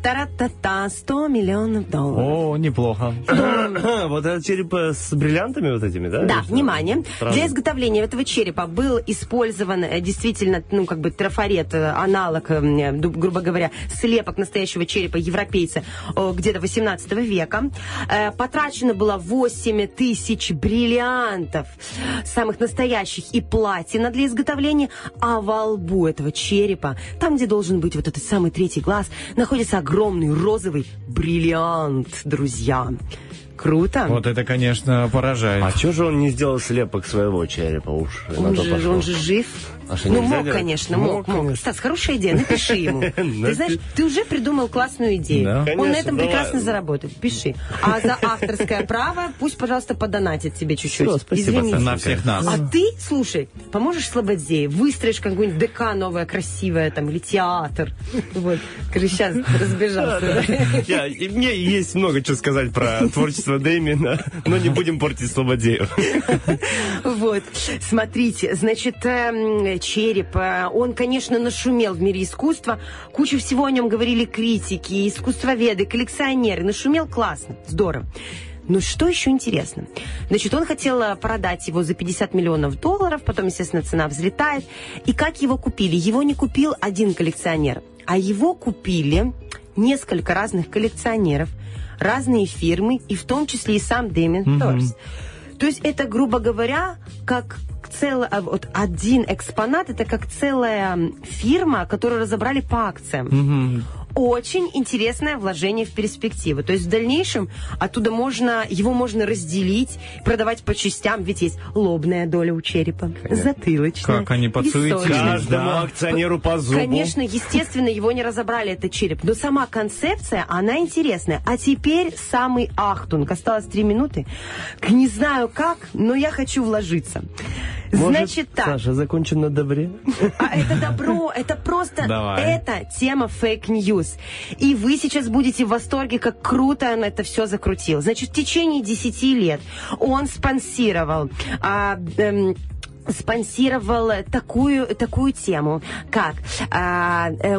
[SPEAKER 11] Тара-та-та, 100 миллионов долларов.
[SPEAKER 3] О, неплохо.
[SPEAKER 4] Вот этот череп э, с бриллиантами вот этими, да?
[SPEAKER 11] Да, внимание.
[SPEAKER 4] Странно.
[SPEAKER 11] Для изготовления этого черепа был использован э, действительно, ну, как бы трафарет, э, аналог, грубо говоря, слепок настоящего черепа европейца где-то 18 века. Потрачено было 8 тысяч бриллиантов, самых настоящих, и платина для изготовления, а во лбу этого черепа, там, где должен быть вот этот самый третий глаз, находится огромный розовый бриллиант, друзья. Круто.
[SPEAKER 3] Вот это, конечно, поражает.
[SPEAKER 4] А что же он не сделал слепок своего черепа уж?
[SPEAKER 11] Он же, он же жив.
[SPEAKER 4] А что,
[SPEAKER 11] ну, мог,
[SPEAKER 4] делать?
[SPEAKER 11] конечно,
[SPEAKER 4] Мог,
[SPEAKER 11] мог, мог. Стас, хорошая идея, напиши ему. Ты знаешь, ты уже придумал классную идею. Он на этом прекрасно заработает. Пиши. А за авторское право пусть, пожалуйста, подонатит тебе чуть-чуть.
[SPEAKER 4] Всё, спасибо,
[SPEAKER 11] Извини.
[SPEAKER 3] На всех нас.
[SPEAKER 11] А ты, слушай, поможешь Слободзее, выстроишь какую-нибудь ДК новое, красивое, там, или театр. Вот. Скажи, сейчас разбежался.
[SPEAKER 4] Мне есть много чего сказать про творчество Дэмина, но не будем портить Слободею.
[SPEAKER 11] Вот, смотрите, значит, эм, череп, э, он, конечно, нашумел в мире искусства. Кучу всего о нем говорили критики, искусствоведы, коллекционеры. Нашумел классно, здорово. Но что еще интересно? Значит, он хотел э, продать его за 50 миллионов долларов, потом, естественно, цена взлетает. И как его купили? Его не купил один коллекционер, а его купили несколько разных коллекционеров, разные фирмы, и в том числе и сам Дэмин Торс. То есть это, грубо говоря, как целый, а, вот один экспонат, это как целая фирма, которую разобрали по акциям. Очень интересное вложение в перспективу. То есть в дальнейшем оттуда можно, его можно разделить, продавать по частям, ведь есть лобная доля у черепа, затылочная,
[SPEAKER 3] Как они подсуетились. Да.
[SPEAKER 4] акционеру по зубу.
[SPEAKER 11] Конечно, естественно, его не разобрали, этот череп. Но сама концепция, она интересная. А теперь самый ахтунг. Осталось три минуты. К- Не знаю как, но я хочу вложиться.
[SPEAKER 4] Может,
[SPEAKER 11] Значит так.
[SPEAKER 4] Саша, закончим на добре?
[SPEAKER 11] А это добро, это просто,
[SPEAKER 3] Давай.
[SPEAKER 11] это тема fake news. И вы сейчас будете в восторге, как круто он это все закрутил. Значит, в течение 10 лет он спонсировал... а, эм, спонсировал такую, такую тему, как а, э,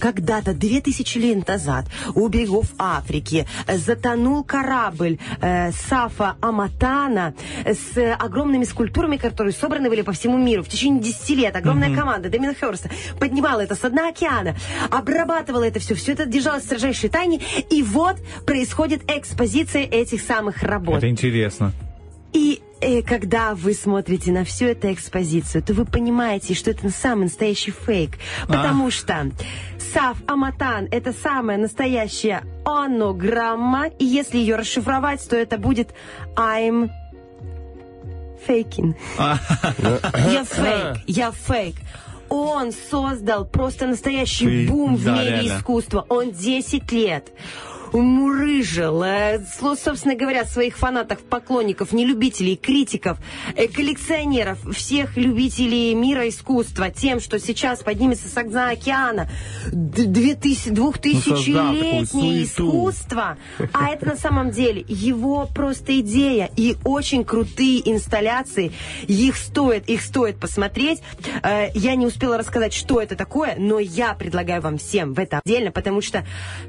[SPEAKER 11] когда-то, 2000 лет назад, у берегов Африки затонул корабль э, Сафа Аматана с огромными скульптурами, которые собраны были по всему миру. В течение 10 лет огромная команда Дэмина Хёрста поднимала это с дна океана, обрабатывала это все, все это держалось в строжайшей тайне, и вот происходит экспозиция этих самых работ.
[SPEAKER 3] Это интересно.
[SPEAKER 11] И э, когда вы смотрите на всю эту экспозицию, то вы понимаете, что это самый настоящий фейк. Потому что Сав Аматан – это самая настоящая онограмма. И если ее расшифровать, то это будет I'm faking. Я фейк, я фейк. Он создал просто настоящий бум в
[SPEAKER 3] да,
[SPEAKER 11] мире
[SPEAKER 3] реально.
[SPEAKER 11] искусства. Он 10 лет мурыжил, собственно говоря, своих фанатов, поклонников, нелюбителей, критиков, э, коллекционеров, всех любителей мира искусства тем, что сейчас поднимется с дна океана д- 2000
[SPEAKER 3] Ну,
[SPEAKER 11] искусство. А это на самом деле его просто идея и очень крутые инсталляции. Их стоит, их стоит посмотреть. Э, Я не успела рассказать, что это такое, но я предлагаю вам всем в это отдельно, потому что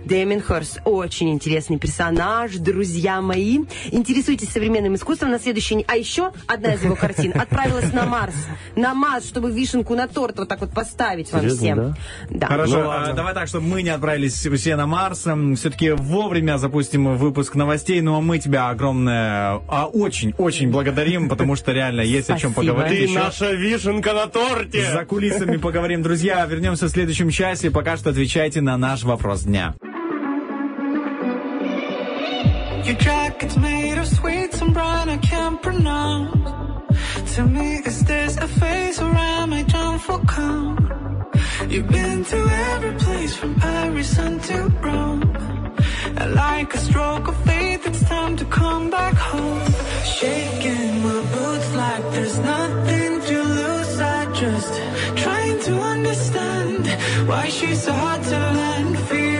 [SPEAKER 11] Дэмин Хорс очень интересный персонаж, друзья мои. Интересуйтесь современным искусством на следующий день. А еще одна из его картин отправилась на Марс. На Марс, чтобы вишенку на торт вот так вот поставить вам всем.
[SPEAKER 4] да?
[SPEAKER 3] Хорошо,
[SPEAKER 4] Ну,
[SPEAKER 3] а, давай так, чтобы мы не отправились все на Марс. Все-таки вовремя запустим выпуск новостей. Ну а мы тебя огромное, а очень-очень благодарим, потому что реально есть о чем
[SPEAKER 11] Спасибо.
[SPEAKER 3] поговорить.
[SPEAKER 4] Ты
[SPEAKER 3] еще.
[SPEAKER 4] наша вишенка на торте!
[SPEAKER 3] За кулисами поговорим, друзья. Вернемся в следующем часе. Пока что отвечайте на наш вопрос дня.
[SPEAKER 12] Your jacket's made of sweet and brown I can't pronounce. To me, is this a phase or am I down for count? You've been to every place from Paris unto Rome. And like a stroke of faith, it's time to come back home. Shaking my boots like there's nothing to lose. I just trying to understand why she's so hard to land. Feeling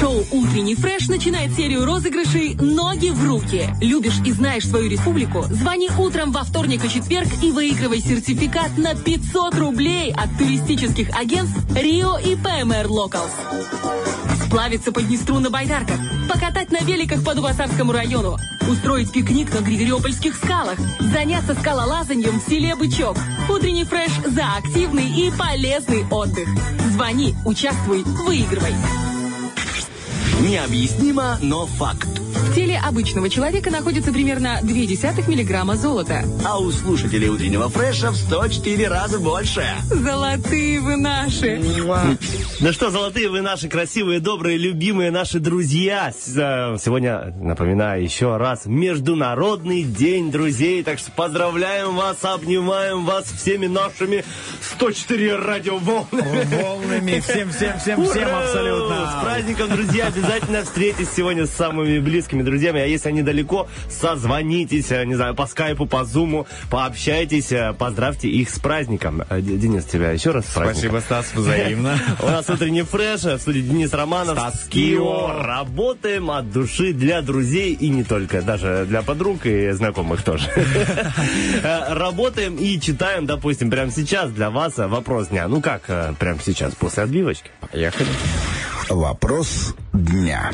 [SPEAKER 9] Шоу «Утренний фреш» начинает серию розыгрышей «Ноги в руки». Любишь и знаешь свою республику? Звони утром во вторник и четверг и выигрывай сертификат на 500 рублей от туристических агентств «Рио» и «ПМР Локалс». Сплавиться по Днестру на байдарках, покатать на великах по Дубасарскому району, устроить пикник на Григориопольских скалах, заняться скалолазанием в селе Бычок. Утренний фреш за активный и полезный отдых. Звони, участвуй, выигрывай.
[SPEAKER 13] Необъяснимо, но факт.
[SPEAKER 9] Теле обычного человека находится примерно 0,2 миллиграмма золота.
[SPEAKER 13] А у слушателей утреннего фреша в 104 раза больше.
[SPEAKER 9] Золотые вы наши.
[SPEAKER 4] Ну что, золотые вы наши, красивые, добрые, любимые наши друзья. Э, Сегодня, напоминаю еще раз, Международный день друзей. Так что поздравляем вас, обнимаем вас всеми нашими 104 радиоволнами.
[SPEAKER 3] Волнами. Всем, всем, всем, всем
[SPEAKER 4] Ура!
[SPEAKER 3] абсолютно.
[SPEAKER 4] С праздником, друзья! Обязательно встретитесь сегодня с самыми близкими близкими друзьями, а если они далеко, созвонитесь, э, не знаю, по скайпу, по зуму, пообщайтесь, э, поздравьте их с праздником. Э, Денис, тебя еще раз с праздником.
[SPEAKER 3] Спасибо, Стас, взаимно.
[SPEAKER 4] У нас утренний фреш, в студии Денис Романов.
[SPEAKER 3] Стас
[SPEAKER 4] Кио. Работаем от души для друзей и не только, даже для подруг и знакомых тоже. Работаем и читаем, допустим, прямо сейчас для вас вопрос дня. Ну как, прямо сейчас, после отбивочки?
[SPEAKER 3] Поехали.
[SPEAKER 13] Вопрос дня.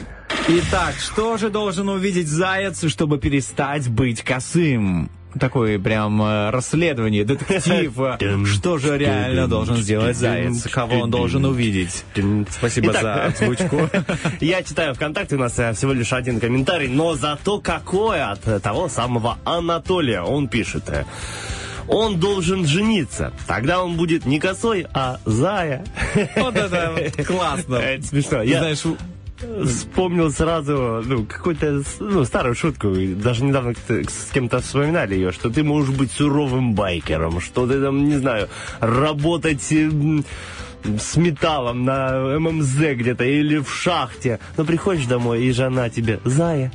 [SPEAKER 3] Итак, что же должен увидеть заяц, чтобы перестать быть косым? Такое прям э, расследование, детектив. Что же реально должен сделать заяц? Кого он должен увидеть? Спасибо
[SPEAKER 4] Итак.
[SPEAKER 3] за озвучку.
[SPEAKER 4] Я читаю ВКонтакте, у нас э, всего лишь один комментарий, но зато какой от того самого Анатолия. Он пишет, э, он должен жениться. Тогда он будет не косой, а зая.
[SPEAKER 3] Вот это классно.
[SPEAKER 4] Это смешно. Я
[SPEAKER 3] знаешь,
[SPEAKER 4] вспомнил сразу, ну, какую-то, ну, старую шутку. Даже недавно с кем-то вспоминали ее, что ты можешь быть суровым байкером, что ты там, не знаю, работать с металлом на ММЗ где-то или в шахте. Но приходишь домой, и жена тебе «Зая».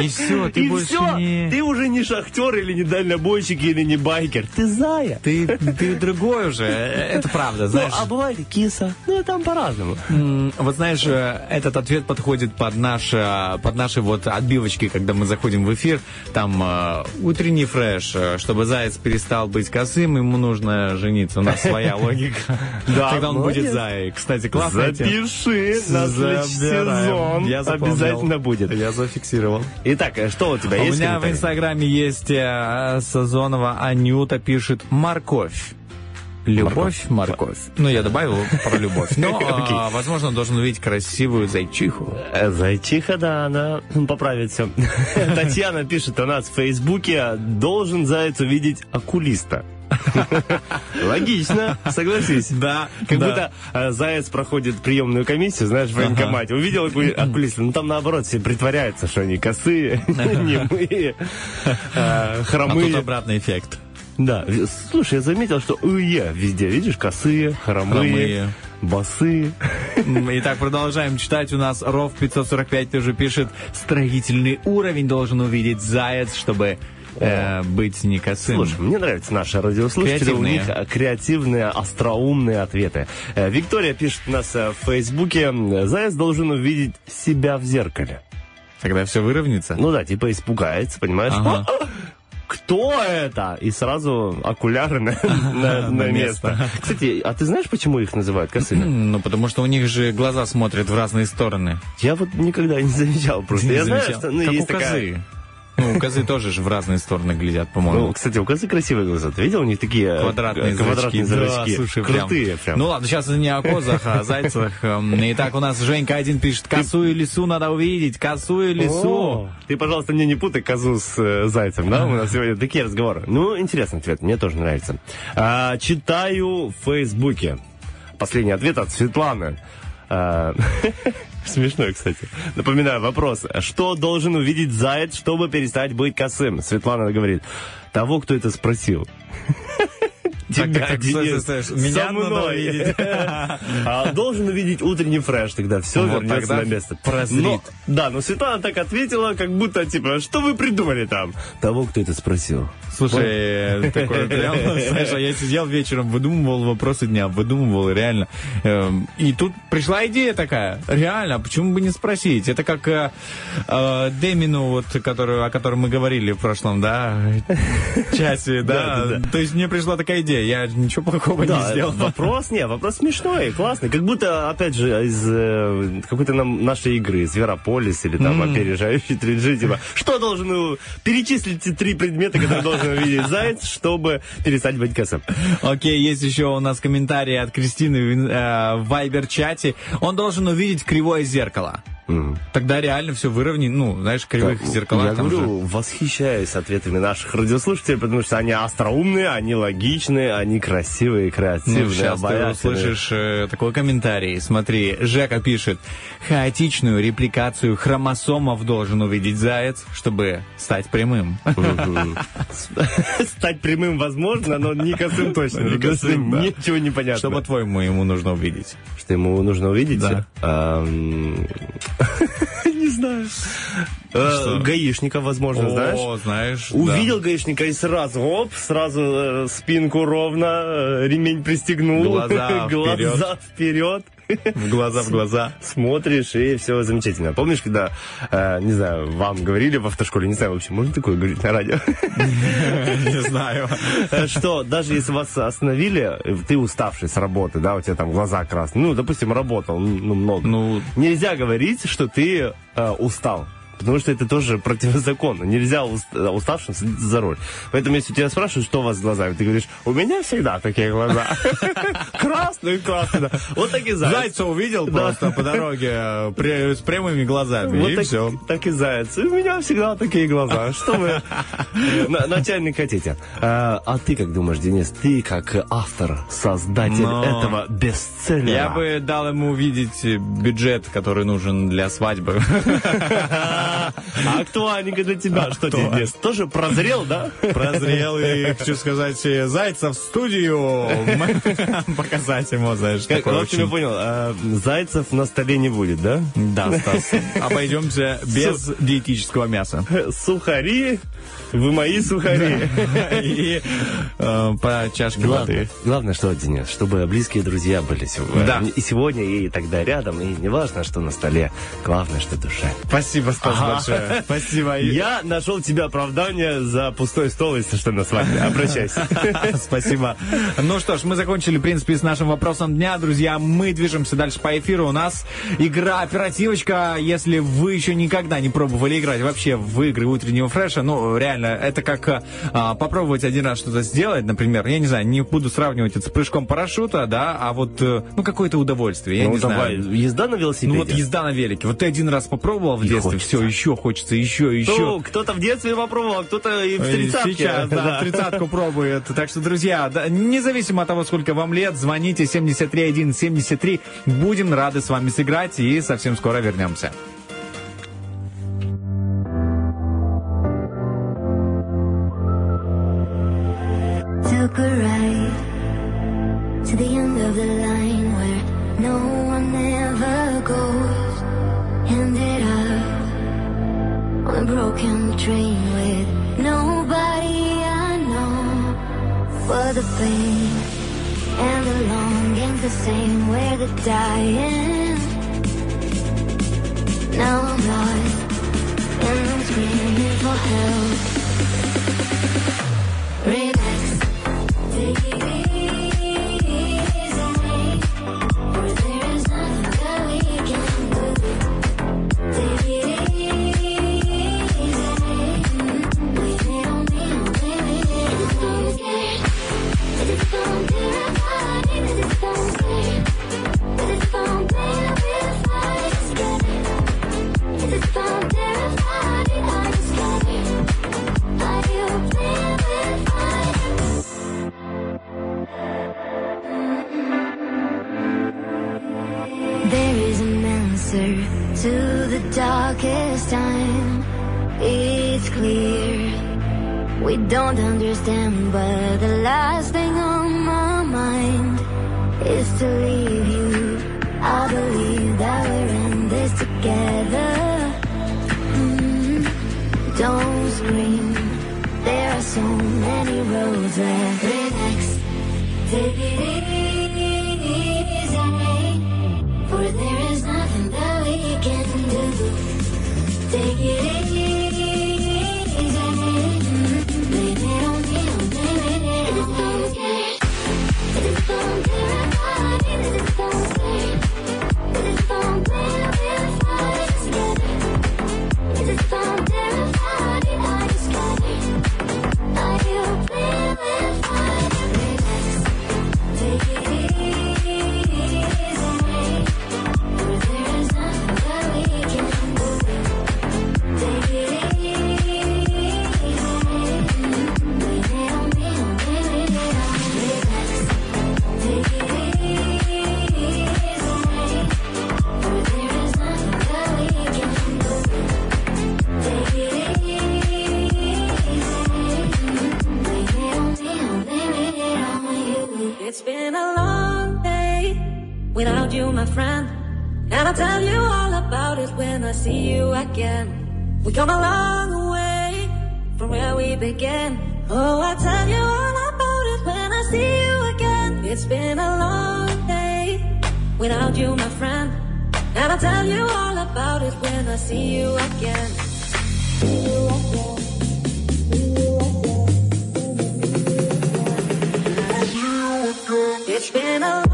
[SPEAKER 3] и все, ты
[SPEAKER 4] и
[SPEAKER 3] больше
[SPEAKER 4] все,
[SPEAKER 3] не...
[SPEAKER 4] ты уже не шахтер или не дальнобойщик или не байкер. Ты «Зая».
[SPEAKER 3] Ты, ты другой уже, это правда,
[SPEAKER 4] Ну,
[SPEAKER 3] знаешь.
[SPEAKER 4] а бывает и киса. Ну, там по-разному.
[SPEAKER 3] Вот знаешь, э, этот ответ подходит под наши, э, под наши вот отбивочки, когда мы заходим в эфир. Там э, утренний фреш, э, чтобы заяц перестал быть косым, ему нужно жениться. У нас своя логика.
[SPEAKER 4] Да,
[SPEAKER 3] Тогда он
[SPEAKER 4] молодец.
[SPEAKER 3] Будет зай. Кстати, классно.
[SPEAKER 4] Запиши на следующий сезон.
[SPEAKER 3] Я запомнил.
[SPEAKER 4] Обязательно будет.
[SPEAKER 3] Я зафиксировал.
[SPEAKER 4] Итак, э, что у тебя
[SPEAKER 3] У
[SPEAKER 4] есть?
[SPEAKER 3] меня в инстаграме есть э, Сазонова Анюта пишет «Морковь». Любовь, морковь. Ну, я добавил про любовь. Но, а, возможно, он должен увидеть красивую зайчиху.
[SPEAKER 4] Э, Зайчиха, да, она поправит все. Татьяна пишет у нас в Фейсбуке, должен заяц увидеть окулиста. Логично, согласись.
[SPEAKER 3] Да,
[SPEAKER 4] Как
[SPEAKER 3] да.
[SPEAKER 4] будто э, заяц проходит приемную комиссию, знаешь, в военкомате. Увидел оку- окулиста, ну там наоборот все притворяются, что они косые, немые, э,
[SPEAKER 3] А тут
[SPEAKER 4] хромые.
[SPEAKER 3] обратный эффект.
[SPEAKER 4] Да, слушай, я заметил, что УЕ везде, видишь, косые, хромые,
[SPEAKER 3] Хромые.
[SPEAKER 4] босые.
[SPEAKER 3] М, Итак, продолжаем читать. У нас Ров 545 тоже пишет, строительный уровень должен увидеть заяц, чтобы э, быть не косым.
[SPEAKER 4] Слушай, мне нравятся наши радиослушатели, у
[SPEAKER 3] Креативные.
[SPEAKER 4] них э, креативные, остроумные ответы. Э, Виктория пишет у нас э, в Фейсбуке, заяц должен увидеть себя в зеркале.
[SPEAKER 3] Тогда все выровняется.
[SPEAKER 4] Ну да, типа испугается, понимаешь?
[SPEAKER 3] Ага.
[SPEAKER 4] «А, Кто это? И сразу окуляры на, на- на место. Кстати, а ты знаешь, почему их называют косыми?
[SPEAKER 3] Ну, потому что у них же глаза смотрят в разные стороны.
[SPEAKER 4] Я вот никогда не замечал просто.
[SPEAKER 3] Не
[SPEAKER 4] Я знаю,
[SPEAKER 3] замечал?
[SPEAKER 4] что ну,
[SPEAKER 3] как
[SPEAKER 4] есть
[SPEAKER 3] у
[SPEAKER 4] такая...
[SPEAKER 3] Ну, у козы тоже же в разные стороны глядят,
[SPEAKER 4] Ну,
[SPEAKER 3] по-моему.
[SPEAKER 4] кстати, у козы красивые глаза. Ты видел? У них такие
[SPEAKER 3] Квадратные,
[SPEAKER 4] э, квадратные
[SPEAKER 3] зрачки. Да, слушай.
[SPEAKER 4] Крутые прям.
[SPEAKER 3] Ну ладно, сейчас не о козах, а о зайцах. Эм, Итак, у нас Женька один пишет, косую лису надо увидеть, косую лису.
[SPEAKER 4] Ты, пожалуйста, мне не путай козу с э, зайцем, да? У нас сегодня такие разговоры. Ну, интересный ответ, мне тоже нравится. А, читаю в Фейсбуке. Последний ответ от Светланы. Смешной, кстати. Напоминаю, вопрос. Что должен увидеть заяц, чтобы перестать быть косым? Светлана говорит. Того, кто это спросил. Тебя,
[SPEAKER 3] так, так, стой,
[SPEAKER 4] Денис,
[SPEAKER 3] стой. Меня
[SPEAKER 4] со мной. А должен увидеть утренний фреш, тогда все
[SPEAKER 3] Вот
[SPEAKER 4] вернется
[SPEAKER 3] тогда
[SPEAKER 4] на место.
[SPEAKER 3] прозрит.
[SPEAKER 4] Но- да, но Светлана так ответила, как будто, типа, что вы придумали там? Того, кто это спросил.
[SPEAKER 3] Слушай, такое прям, знаешь, а я сидел вечером, выдумывал вопросы дня, выдумывал реально. Эм, И тут пришла идея такая, реально, почему бы не спросить? Это как э, э, Демину, вот, который, о котором мы говорили в прошлом, да, часе,
[SPEAKER 4] Да,
[SPEAKER 3] да.
[SPEAKER 4] да, да.
[SPEAKER 3] То есть мне пришла такая идея, я ничего плохого не
[SPEAKER 4] Да,
[SPEAKER 3] сделал.
[SPEAKER 4] вопрос, не, вопрос смешной, классный. Как будто, опять же, из э, какой-то нам нашей игры, Зверополис или там опережающий 3G, типа, что должен перечислить три предмета, которые должен увидеть заяц, чтобы перестать быть косым.
[SPEAKER 3] Окей, есть еще у нас комментарий от Кристины э, в Вайбер-чате. Он должен увидеть кривое зеркало. Тогда реально все выровнять, ну, знаешь, кривых
[SPEAKER 4] Так,
[SPEAKER 3] зеркалах
[SPEAKER 4] Я
[SPEAKER 3] там же.
[SPEAKER 4] говорю, восхищаюсь ответами наших радиослушателей, потому что они остроумные, они логичные, они красивые, креативные,
[SPEAKER 3] Ну, сейчас ты услышишь э, такой комментарий. Смотри, Жека пишет, хаотичную репликацию хромосомов должен увидеть заяц, чтобы стать прямым.
[SPEAKER 4] Стать прямым возможно, но не косым точно.
[SPEAKER 3] Не косым.
[SPEAKER 4] Ничего не понятно.
[SPEAKER 3] Что, по-твоему, ему нужно увидеть?
[SPEAKER 4] Что ему нужно увидеть?
[SPEAKER 3] Да.
[SPEAKER 4] Не знаю. Э, Гаишника, возможно, знаешь?
[SPEAKER 3] О, знаешь.
[SPEAKER 4] Увидел гаишника и сразу, оп, сразу э, спинку ровно, э, ремень пристегнул.
[SPEAKER 3] Глаза
[SPEAKER 4] глаза вперед.
[SPEAKER 3] В глаза в глаза.
[SPEAKER 4] Смотришь, и все замечательно. Помнишь, когда, э, не знаю, вам говорили в автошколе, не знаю, вообще, можно такое говорить на радио?
[SPEAKER 3] Не знаю.
[SPEAKER 4] Э, Что, даже если вас остановили, ты уставший с работы, да, у тебя там глаза красные, ну, допустим, работал, ну, много.
[SPEAKER 3] Ну,
[SPEAKER 4] Нельзя говорить, что ты э, устал. Потому что это тоже противозаконно. Нельзя ус- э, уставшим садиться за руль. Поэтому, если тебя спрашивают, что у вас с глазами, ты говоришь, у меня всегда такие глаза. Красные, красные. Вот так и заяц.
[SPEAKER 3] Зайца увидел просто по дороге э, с прямыми глазами, и все.
[SPEAKER 4] так и заяц. У меня всегда такие глаза. Что вы, на- начальник, хотите? А, а ты как думаешь, Денис, ты как автор, создатель этого бестселлера?
[SPEAKER 3] Я бы дал ему увидеть э, бюджет, который нужен для свадьбы.
[SPEAKER 4] А актуальненько для тебя, что тебе? Тоже прозрел, да?
[SPEAKER 3] Прозрел и, хочу сказать, Зайца в студию. Показать ему, знаешь,
[SPEAKER 4] Как,
[SPEAKER 3] такой
[SPEAKER 4] в общем, я
[SPEAKER 3] очень...
[SPEAKER 4] понял, а, зайцев на столе не будет, да?
[SPEAKER 3] Да, Стас. Обойдемся без диетического мяса.
[SPEAKER 4] Сухари, вы мои сухари.
[SPEAKER 3] И э, по чашке воды.
[SPEAKER 4] главное, что, Денис, чтобы близкие друзья были сегодня.
[SPEAKER 3] Да.
[SPEAKER 4] И сегодня, и тогда рядом, и не важно, что на столе. Главное, что душа.
[SPEAKER 3] Спасибо, Стас, большое. Спасибо.
[SPEAKER 4] Я нашел тебе оправдание за пустой стол, если что, на свадьбе. Обращайся.
[SPEAKER 3] Спасибо. Ну что ж, мы закончили, в принципе, с нашим вопросом дня, друзья. Мы движемся дальше по эфиру. У нас игра оперативочка. Если вы еще никогда не пробовали играть вообще в игры утреннего фреша, ну, реально, это как а, попробовать один раз что-то сделать, например, я не знаю, не буду сравнивать это с прыжком парашюта, да, а вот, э, ну, какое-то удовольствие, я
[SPEAKER 4] Ну,
[SPEAKER 3] не
[SPEAKER 4] давай,
[SPEAKER 3] знаю.
[SPEAKER 4] езда на велосипеде?
[SPEAKER 3] Ну вот езда на велике. Вот ты один раз попробовал в
[SPEAKER 4] И
[SPEAKER 3] детстве,
[SPEAKER 4] хочется.
[SPEAKER 3] все, еще хочется, еще, еще.
[SPEAKER 4] Ну, кто-то в детстве попробовал, а кто-то и в
[SPEAKER 3] И
[SPEAKER 4] тридцатке.
[SPEAKER 3] Сейчас, да, тридцатку пробует. Так что, друзья, да, независимо от того, сколько вам лет, звоните 73173. Будем рады с вами сыграть и совсем скоро вернемся.
[SPEAKER 2] Took a ride to the end of the line where no one ever goes. Ended up on a broken train with nobody I know. For the pain and the longing's the same where the dying. Now I'm lost and I'm screaming for help. Relax. Answer to the darkest time. It's clear. We don't understand, but the last thing on my mind is to leave you. I believe that we're in this together. Mm, Don't scream. There are so many roads left. Relax. Take it easy.
[SPEAKER 14] Without you, my friend.
[SPEAKER 15] And I'll tell you all about it when I see you again. We come a long way from where we began. Oh, I'll tell you all about it when I see you again. It's been a long day without you, my friend. And I'll tell you all about it when I see you again. It's been a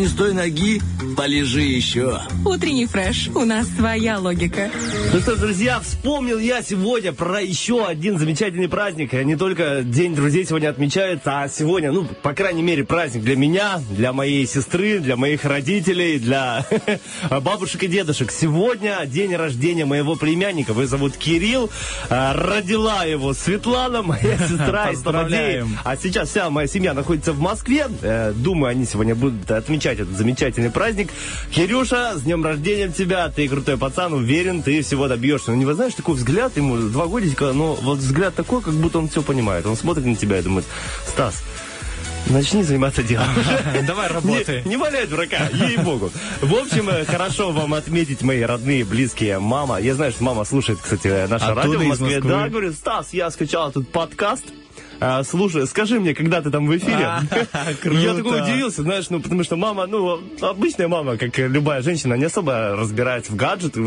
[SPEAKER 13] не с той ноги, полежи еще.
[SPEAKER 9] Утренний фреш. У нас своя логика.
[SPEAKER 4] Ну что ж, друзья, вспомнил я сегодня про еще один замечательный праздник. Не только День друзей сегодня отмечается, а сегодня, ну, по крайней мере, праздник для меня, для моей сестры, для моих родителей, для бабушек и дедушек. Сегодня день рождения моего племянника. Его зовут Кирилл. А, Родила его Светлана, моя сестра из
[SPEAKER 3] Поздравляем.
[SPEAKER 4] Тамадеи. А сейчас вся моя семья находится в Москве. Э, Думаю, они сегодня будут отмечать этот замечательный праздник. Кирюша, с днем рождения тебя. Ты крутой пацан, уверен, ты всего добьешься. Ну, не знаешь, такой взгляд ему, два годика, но вот взгляд такой, как будто он все понимает. Он смотрит на тебя и думает, Стас, Начни заниматься делом.
[SPEAKER 3] Давай работай.
[SPEAKER 4] Не, не валяй дурака, ей-богу. В общем, э, хорошо вам отметить, мои родные, близкие, мама. Я знаю, что мама слушает, кстати, наше
[SPEAKER 3] Оттуда,
[SPEAKER 4] радио в Москве. Да, говорит, Стас, я скачал этот подкаст. А, слушай, скажи мне, когда ты там в эфире?
[SPEAKER 3] А.
[SPEAKER 4] Я такой удивился, знаешь, ну, потому что мама, ну, обычная мама, как любая женщина, не особо разбирается в гаджетах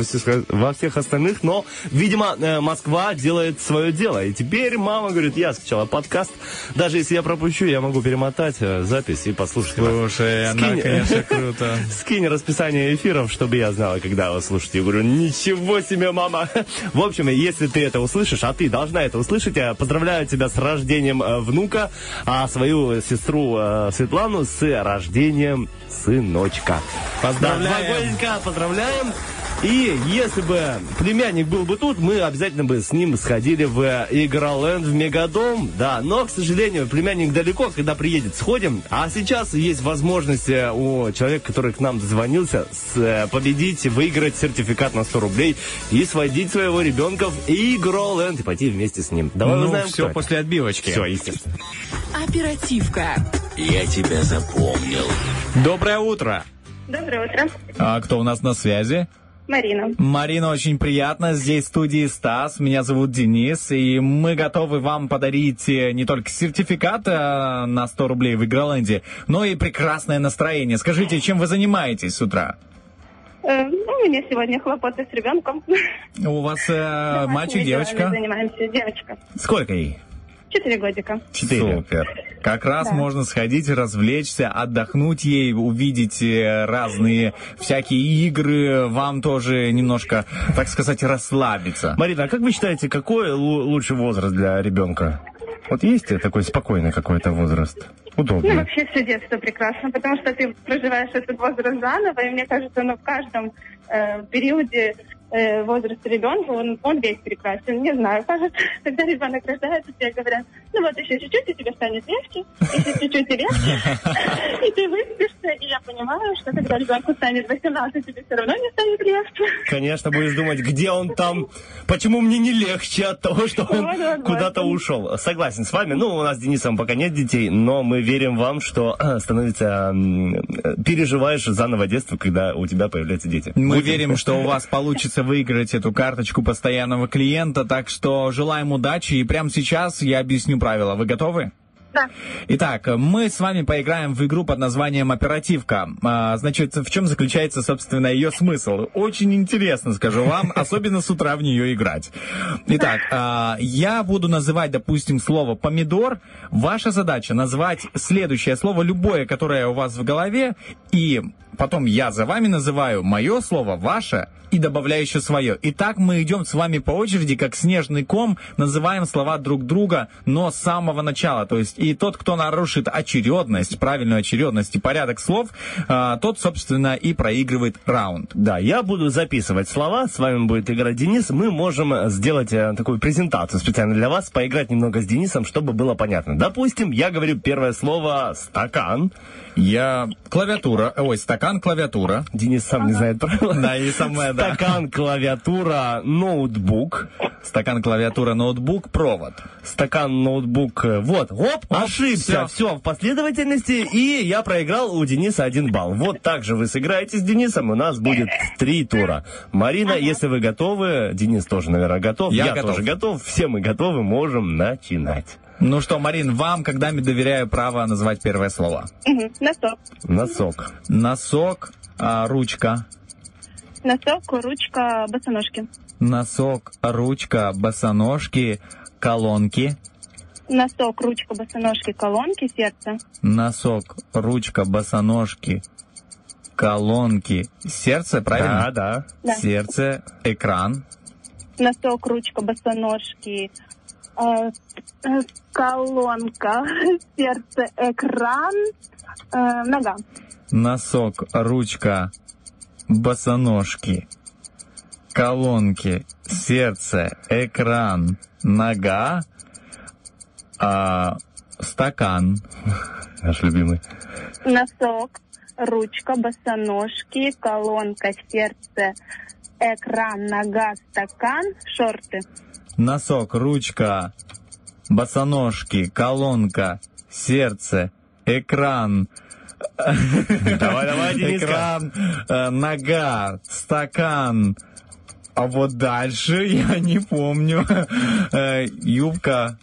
[SPEAKER 4] во всех- остальных, но, видимо, э, Москва делает свое дело. И теперь мама говорит, я скачала подкаст, даже если я пропущу, я могу перемотать э, запись и послушать.
[SPEAKER 3] Слушай, она, конечно, круто.
[SPEAKER 4] Скинь расписание эфиров, чтобы я знала, когда вы слушаете. Я говорю, ничего себе, мама. В общем, если ты это услышишь, а ты должна это услышать, я поздравляю тебя с рождением э, внука, а свою сестру э, Светлану с рождением сыночка.
[SPEAKER 3] Поздравляем.
[SPEAKER 4] Да, два поздравляем. И если бы племянник был бы тут, мы обязательно бы с ним сходили в Игроленд в Мегадом. Да, но, к сожалению, племянник далеко, когда приедет, сходим. А сейчас есть возможность э, у человека, который к нам дозвонился, э, победить, выиграть сертификат на 100 рублей и сводить своего ребенка в Игроленд и пойти вместе с ним. Давай
[SPEAKER 3] Ну,
[SPEAKER 4] узнаем,
[SPEAKER 3] все после отбивочки.
[SPEAKER 4] Все, естественно.
[SPEAKER 9] Оперативка.
[SPEAKER 13] Я тебя запомнил.
[SPEAKER 3] Доброе утро.
[SPEAKER 14] Доброе утро.
[SPEAKER 3] А кто у нас на связи?
[SPEAKER 14] Марина.
[SPEAKER 3] Марина, очень приятно. Здесь в студии Стас. Меня зовут Денис. И мы готовы вам подарить э, не только сертификат э, на 100 рублей в Игроленде, но и прекрасное настроение. Скажите, чем вы занимаетесь с утра?
[SPEAKER 14] Э, ну, у меня сегодня хлопоты с ребенком.
[SPEAKER 3] У вас э, мальчик, девочка?
[SPEAKER 14] Занимаемся. Девочка.
[SPEAKER 3] Сколько ей?
[SPEAKER 14] Четыре годика.
[SPEAKER 3] Четыре. Супер. Как раз
[SPEAKER 14] Да.
[SPEAKER 3] можно сходить, развлечься, отдохнуть ей, увидеть э, разные всякие игры, вам тоже немножко, так сказать, расслабиться.
[SPEAKER 4] Марина, а как вы считаете, какой лу- лучший возраст для ребенка? Вот есть такой спокойный какой-то возраст?
[SPEAKER 14] Ну,
[SPEAKER 4] Удобный.
[SPEAKER 14] вообще все детство прекрасно, потому что ты проживаешь этот возраст заново, и мне кажется, ну, в каждом э, периоде э, возраста ребенка он, он весь прекрасен. Не знаю, кажется, когда ребенок рождается, все говорят, ну вот еще чуть-чуть, и тебе станет легче, еще чуть-чуть и легче, и ты понимаю, что когда ребенку станет 18, тебе все равно не станет легче.
[SPEAKER 4] Конечно, будешь думать, где он там, почему мне не легче от того, что он
[SPEAKER 14] Вот, вот,
[SPEAKER 4] куда-то
[SPEAKER 14] вот.
[SPEAKER 4] ушел. Согласен с вами. Ну, у нас с Денисом пока нет детей, но мы верим вам, что э, становится... переживаешь заново детство, когда у тебя появляются дети.
[SPEAKER 3] Мы
[SPEAKER 4] Будем-
[SPEAKER 3] верим, что у вас получится выиграть эту карточку постоянного клиента, так что желаем удачи. И прямо сейчас я объясню правила. Вы готовы?
[SPEAKER 14] Да.
[SPEAKER 3] Итак, мы с вами поиграем в игру под названием «Оперативка». А, Значит, в чем заключается, собственно, ее смысл? Очень интересно, скажу вам, особенно с утра в нее играть. Итак, а, я буду называть, допустим, слово «помидор». Ваша задача назвать следующее слово, любое, которое у вас в голове, и потом я за вами называю мое слово, ваше, и добавляю еще свое. И так мы идем с вами по очереди, как снежный ком, называем слова друг друга, но с самого начала. То есть и тот, кто нарушит очередность, правильную очередность и порядок слов, а, тот, собственно, и проигрывает раунд.
[SPEAKER 4] Да, я буду записывать слова, с вами будет играть Денис. Мы можем э, сделать э, такую презентацию специально для вас, поиграть немного с Денисом, чтобы было понятно. Допустим, я говорю первое слово «стакан».
[SPEAKER 3] Я клавиатура, ой, стакан, клавиатура.
[SPEAKER 4] Денис сам не знает правила.
[SPEAKER 3] Да, и самое, да.
[SPEAKER 4] Стакан, клавиатура, ноутбук.
[SPEAKER 3] Стакан, клавиатура, ноутбук, провод.
[SPEAKER 4] Стакан, ноутбук. э, Вот, оп, ошибся.
[SPEAKER 3] всё.
[SPEAKER 4] Все в последовательности. И я проиграл у Дениса один балл. Вот так же вы сыграете с Денисом. У нас будет три тура. Марина, если вы готовы, Денис тоже, наверное, готов.
[SPEAKER 3] Я готов.
[SPEAKER 4] тоже готов. Все мы готовы, можем начинать.
[SPEAKER 3] Ну что, Марин, вам, когда я доверяю право назвать первое слово.
[SPEAKER 14] Мгм. Носок.
[SPEAKER 4] Носок.
[SPEAKER 3] Носок, а, ручка.
[SPEAKER 14] Носок, ручка, босоножки.
[SPEAKER 3] Носок, ручка, босоножки, колонки.
[SPEAKER 14] Носок, ручка, босоножки, колонки, сердце.
[SPEAKER 3] Носок, ручка, босоножки, колонки. Сердце, правильно?
[SPEAKER 4] Да, да.
[SPEAKER 14] Да.
[SPEAKER 3] Сердце, экран.
[SPEAKER 14] Носок, ручка, босоножки, э, э, колонка, сердце, экран, э, нога.
[SPEAKER 3] Носок, ручка, босоножки, колонки, сердце, экран, нога, а, стакан.
[SPEAKER 4] Наш любимый.
[SPEAKER 14] Носок, ручка, босоножки, колонка, сердце, экран, нога, стакан, шорты.
[SPEAKER 3] Носок, ручка, босоножки, колонка, сердце, экран.
[SPEAKER 4] Давай, давай, Дениска.
[SPEAKER 3] Экран, э, нога, стакан. А вот дальше я не помню. Э, Юбка,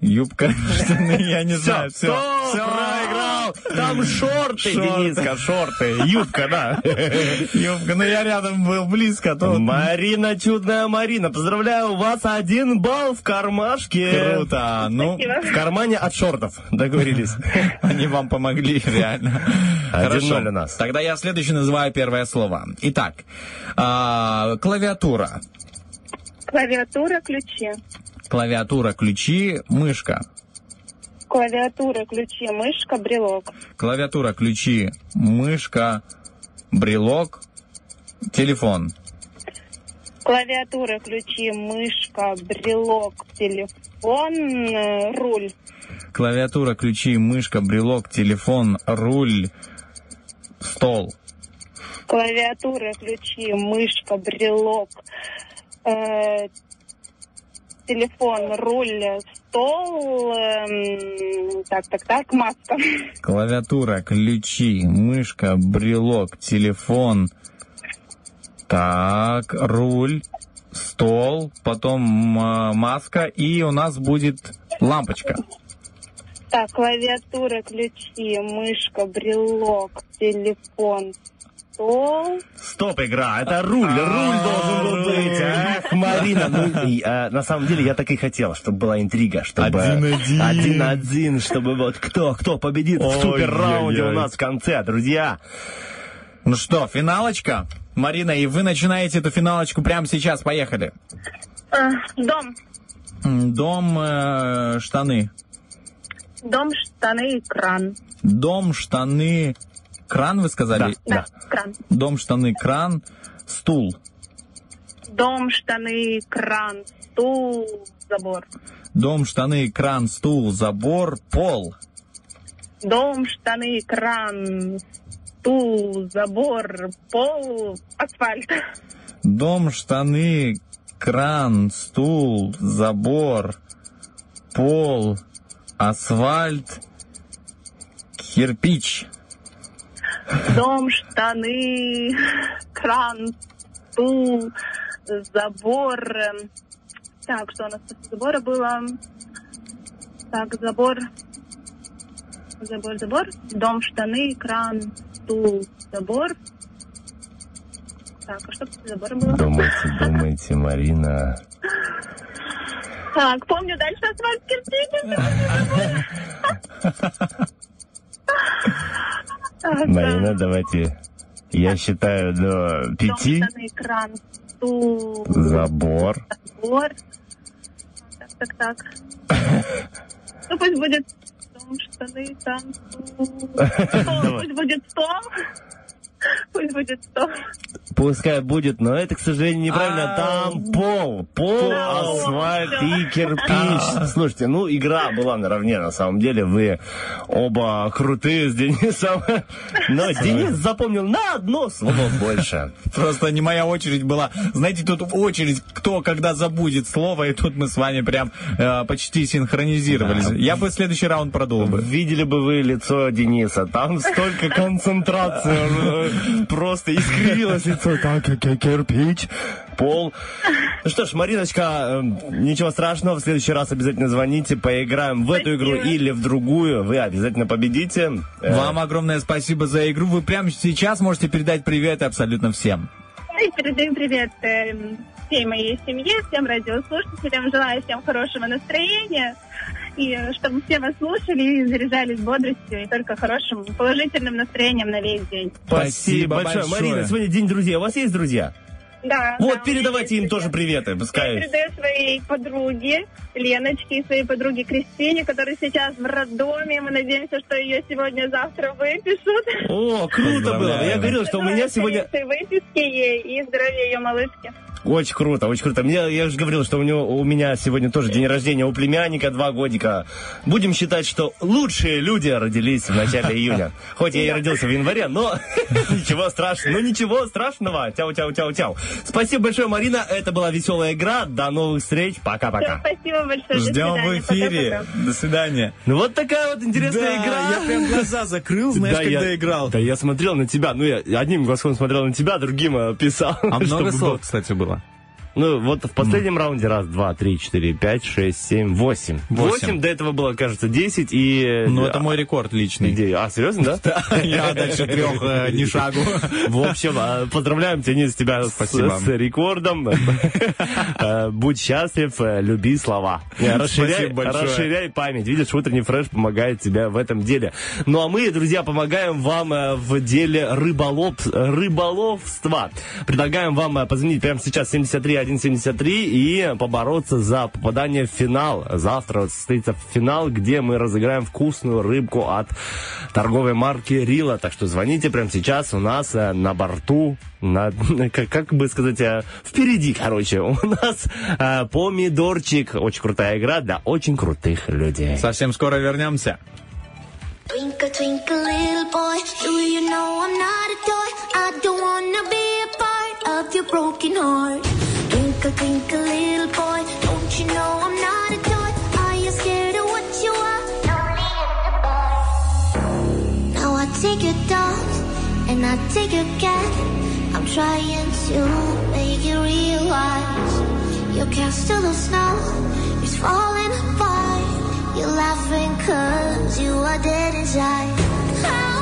[SPEAKER 3] юбка, штаны, я не знаю.
[SPEAKER 4] Все, проиграл. Там шорты,
[SPEAKER 3] Шорты.
[SPEAKER 4] Дениска, шорты. Юбка, да.
[SPEAKER 3] Юбка, ну я рядом был близко, то
[SPEAKER 4] Марина, чудная Марина, поздравляю, у вас один балл в кармашке.
[SPEAKER 3] круто. Ну,
[SPEAKER 4] В кармане от шортов, договорились.
[SPEAKER 3] Они вам помогли, реально. Хорошо.
[SPEAKER 4] у нас.
[SPEAKER 3] Тогда я следующий называю первое слово. Итак, а, клавиатура.
[SPEAKER 14] Клавиатура, ключи.
[SPEAKER 3] Клавиатура, ключи, мышка.
[SPEAKER 14] Клавиатура, ключи, мышка, брелок.
[SPEAKER 3] Клавиатура, ключи, мышка, брелок, телефон.
[SPEAKER 14] Клавиатура, ключи, мышка, брелок, телефон, э, руль.
[SPEAKER 3] Клавиатура, ключи, мышка, брелок, телефон, руль, стол.
[SPEAKER 14] Клавиатура, ключи, мышка, брелок, э, телефон, руль, стол, эм, так, так, так, маска.
[SPEAKER 3] Клавиатура, ключи, мышка, брелок, телефон. Так, руль, стол, потом м, маска, и у нас будет лампочка.
[SPEAKER 14] Так, клавиатура, ключи, мышка, брелок, телефон, стол.
[SPEAKER 4] Стоп, игра, это руль, руль должен был быть. Эх, Марина, ну, и, а, на самом деле я так и хотел, чтобы была интрига, чтобы...
[SPEAKER 3] Один-один.
[SPEAKER 4] Один-один, чтобы вот кто, кто победит в супер-раунде у нас в конце, друзья.
[SPEAKER 3] Ну что, финалочка? Марина, и вы начинаете эту финалочку прямо сейчас. Поехали.
[SPEAKER 14] Э, дом,
[SPEAKER 3] Дом, э, штаны.
[SPEAKER 14] Дом, штаны, кран.
[SPEAKER 3] Дом, штаны, кран, вы сказали?
[SPEAKER 14] Да, кран.
[SPEAKER 3] Дом, штаны, кран, стул.
[SPEAKER 14] Дом, штаны, кран, стул, забор.
[SPEAKER 3] Дом, штаны, кран, стул, забор, пол.
[SPEAKER 14] Дом, штаны, кран, стул, забор, пол, асфальт.
[SPEAKER 3] Дом, штаны, кран, стул, забор, пол, асфальт, кирпич.
[SPEAKER 14] Дом, штаны, кран, стул, забор. Так, что у нас после забора было? Так, забор. Забор, забор. Дом, штаны, кран, стул, забор. Так, а что после забора было?
[SPEAKER 4] Думайте, думайте, Марина.
[SPEAKER 14] Так, помню, дальше асфальт кирпич.
[SPEAKER 4] Марина, давайте. Я считаю до пяти.
[SPEAKER 14] штаны, кран, стул,
[SPEAKER 4] Забор.
[SPEAKER 14] забор. Так, так, так. Ну, пусть будет дом, штаны. Стол, Пусть будет стол. Пусть будет стол.
[SPEAKER 4] Пускай будет, но это, к сожалению, неправильно.
[SPEAKER 3] А,
[SPEAKER 4] Там пол, пол, асфальт и кирпич. Слушайте, ну игра была наравне, на самом деле. Вы оба крутые с Денисом. Но Денис запомнил на одно слово больше.
[SPEAKER 3] Просто не моя очередь была. Знаете, тут очередь, кто когда забудет слово, и тут мы с вами прям э, почти синхронизировались. Я бы следующий раунд продул бы.
[SPEAKER 4] Видели бы вы лицо Дениса. Там столько концентрации. Просто искривилось лицо. Как кирпич, пол. Ну что ж, Мариночка, э, ничего страшного. В следующий раз обязательно звоните. Поиграем в эту игру или в другую. Вы обязательно победите. Э,
[SPEAKER 3] Вам огромное спасибо за игру. Вы прямо сейчас можете передать привет абсолютно всем.
[SPEAKER 14] И передаю привет эм, всей моей семье, всем радиослушателям. Желаю всем хорошего настроения. И чтобы все вас слушали и заряжались бодростью и только хорошим положительным настроением на весь день.
[SPEAKER 3] Спасибо большое.
[SPEAKER 4] Марина, сегодня день друзей. У вас есть друзья?
[SPEAKER 14] Да.
[SPEAKER 4] Вот,
[SPEAKER 14] да,
[SPEAKER 4] передавайте им тоже приветы.
[SPEAKER 14] Я
[SPEAKER 4] Пускай.
[SPEAKER 14] передаю своей подруге Леночке и своей подруге Кристине, которая сейчас в роддоме. Мы надеемся, что ее сегодня-завтра выпишут.
[SPEAKER 4] О, круто было. Я говорил, что у меня сегодня...
[SPEAKER 14] выписки ей и здоровья ее малышки.
[SPEAKER 4] Очень круто, очень круто. Мне, я же говорил, что у, него, у меня сегодня тоже день рождения у племянника, два годика. Будем считать, что лучшие люди родились в начале июня. Хоть я и родился в январе, но ничего страшного. Ну ничего страшного. Тяу-тяу-тяу-тяу. Спасибо большое, Марина. Это была веселая игра. До новых встреч. Пока-пока.
[SPEAKER 14] спасибо большое.
[SPEAKER 3] Ждем в эфире. До свидания.
[SPEAKER 4] Ну вот такая вот интересная
[SPEAKER 3] Да,
[SPEAKER 4] игра.
[SPEAKER 3] я прям глаза закрыл, знаешь,
[SPEAKER 4] Да,
[SPEAKER 3] когда играл.
[SPEAKER 4] Да, я смотрел на тебя. Ну, я одним глазком смотрел на тебя, другим э, писал.
[SPEAKER 3] А много
[SPEAKER 4] чтобы
[SPEAKER 3] слов, кстати, было.
[SPEAKER 4] Ну, вот в последнем раунде раз, два, три, четыре, пять, шесть, семь, восемь.
[SPEAKER 3] Восемь.
[SPEAKER 4] До этого было, кажется, десять и...
[SPEAKER 3] Ну, это мой рекорд личный.
[SPEAKER 4] Идея. А, серьезно, да?
[SPEAKER 3] Я дальше трех э, ни шагу.
[SPEAKER 4] В общем, э, поздравляем, Денис, тебя с- рекордом. Э, Будь счастлив, э, люби слова. Расширяй, память. Видишь, утренний фреш помогает тебе в этом деле. Ну, а мы, друзья, помогаем вам в деле рыболов, рыболовства. Предлагаем вам позвонить прямо сейчас 73 173 и побороться за попадание в финал. Завтра вот состоится финал, где мы разыграем вкусную рыбку от торговой марки Рила. Так что звоните прямо сейчас у нас э, на борту, на, как, как бы сказать, э, впереди, короче, у нас э, помидорчик. Очень крутая игра для очень крутых людей.
[SPEAKER 3] Совсем скоро вернемся.
[SPEAKER 2] Twinkle, twinkle, little boy, do you know I'm not a toy? I don't wanna be a part of your broken heart. Twinkle, twinkle, little boy, don't you know I'm not a toy? Are you scared of what you are? Now I take your dog and I take your cat. I'm trying to make you realize your castle of snow is falling apart. You're laughing cause you are dead inside.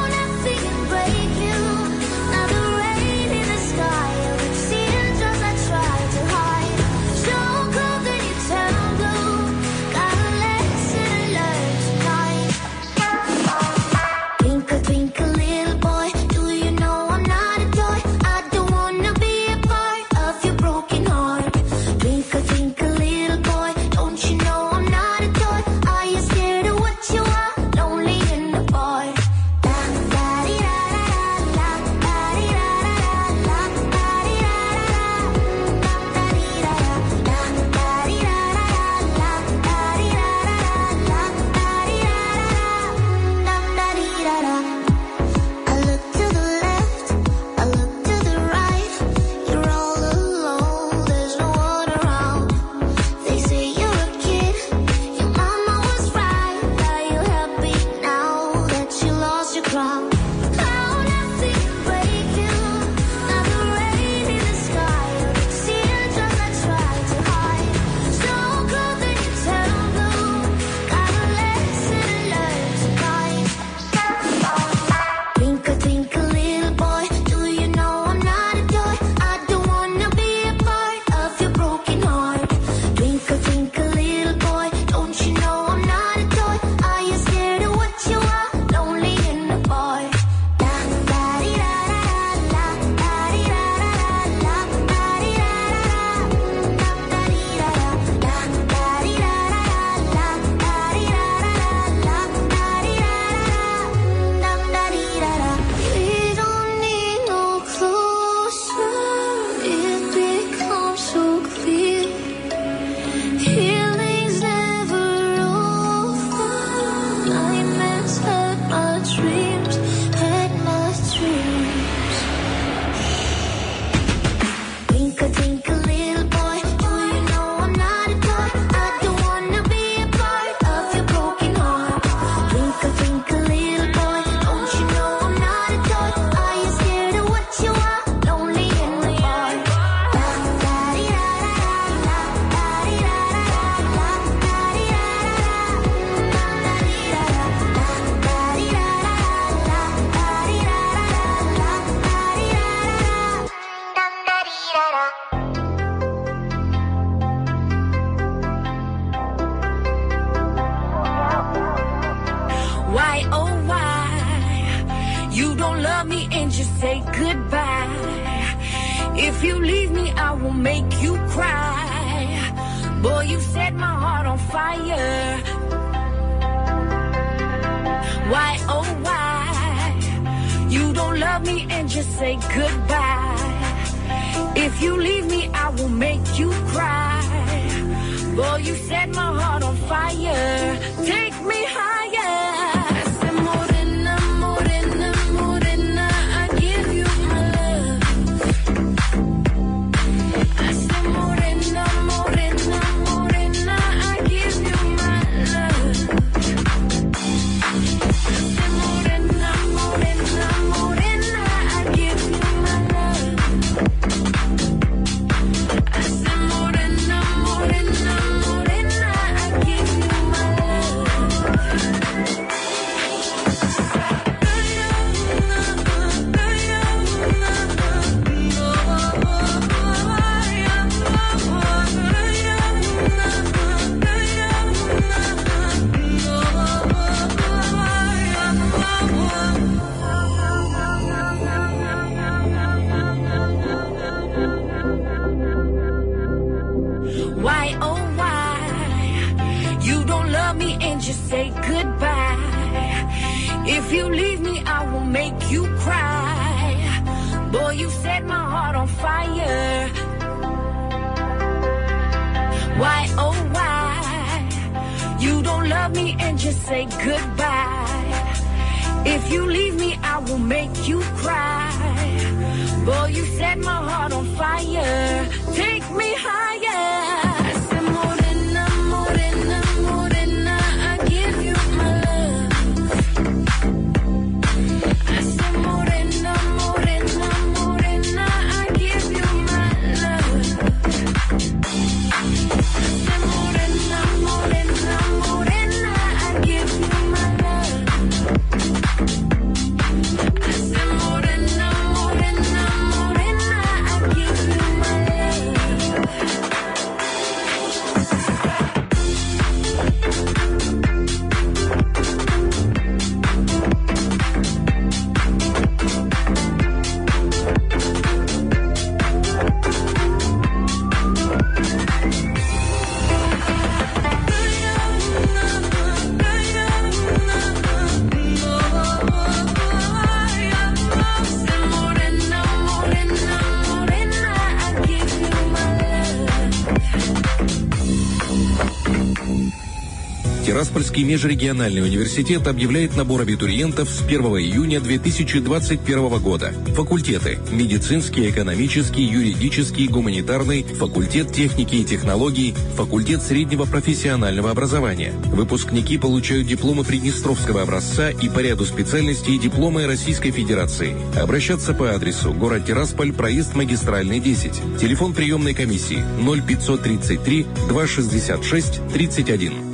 [SPEAKER 5] Тираспольский межрегиональный университет объявляет набор абитуриентов с 1 июня 2021 года. Факультеты – медицинский, экономический, юридический, гуманитарный, факультет техники и технологий, факультет среднего профессионального образования. Выпускники получают дипломы Приднестровского образца и по ряду специальностей дипломы Российской Федерации. Обращаться по адресу город Тирасполь, проезд магистральный 10. Телефон приемной комиссии 0533 266 31.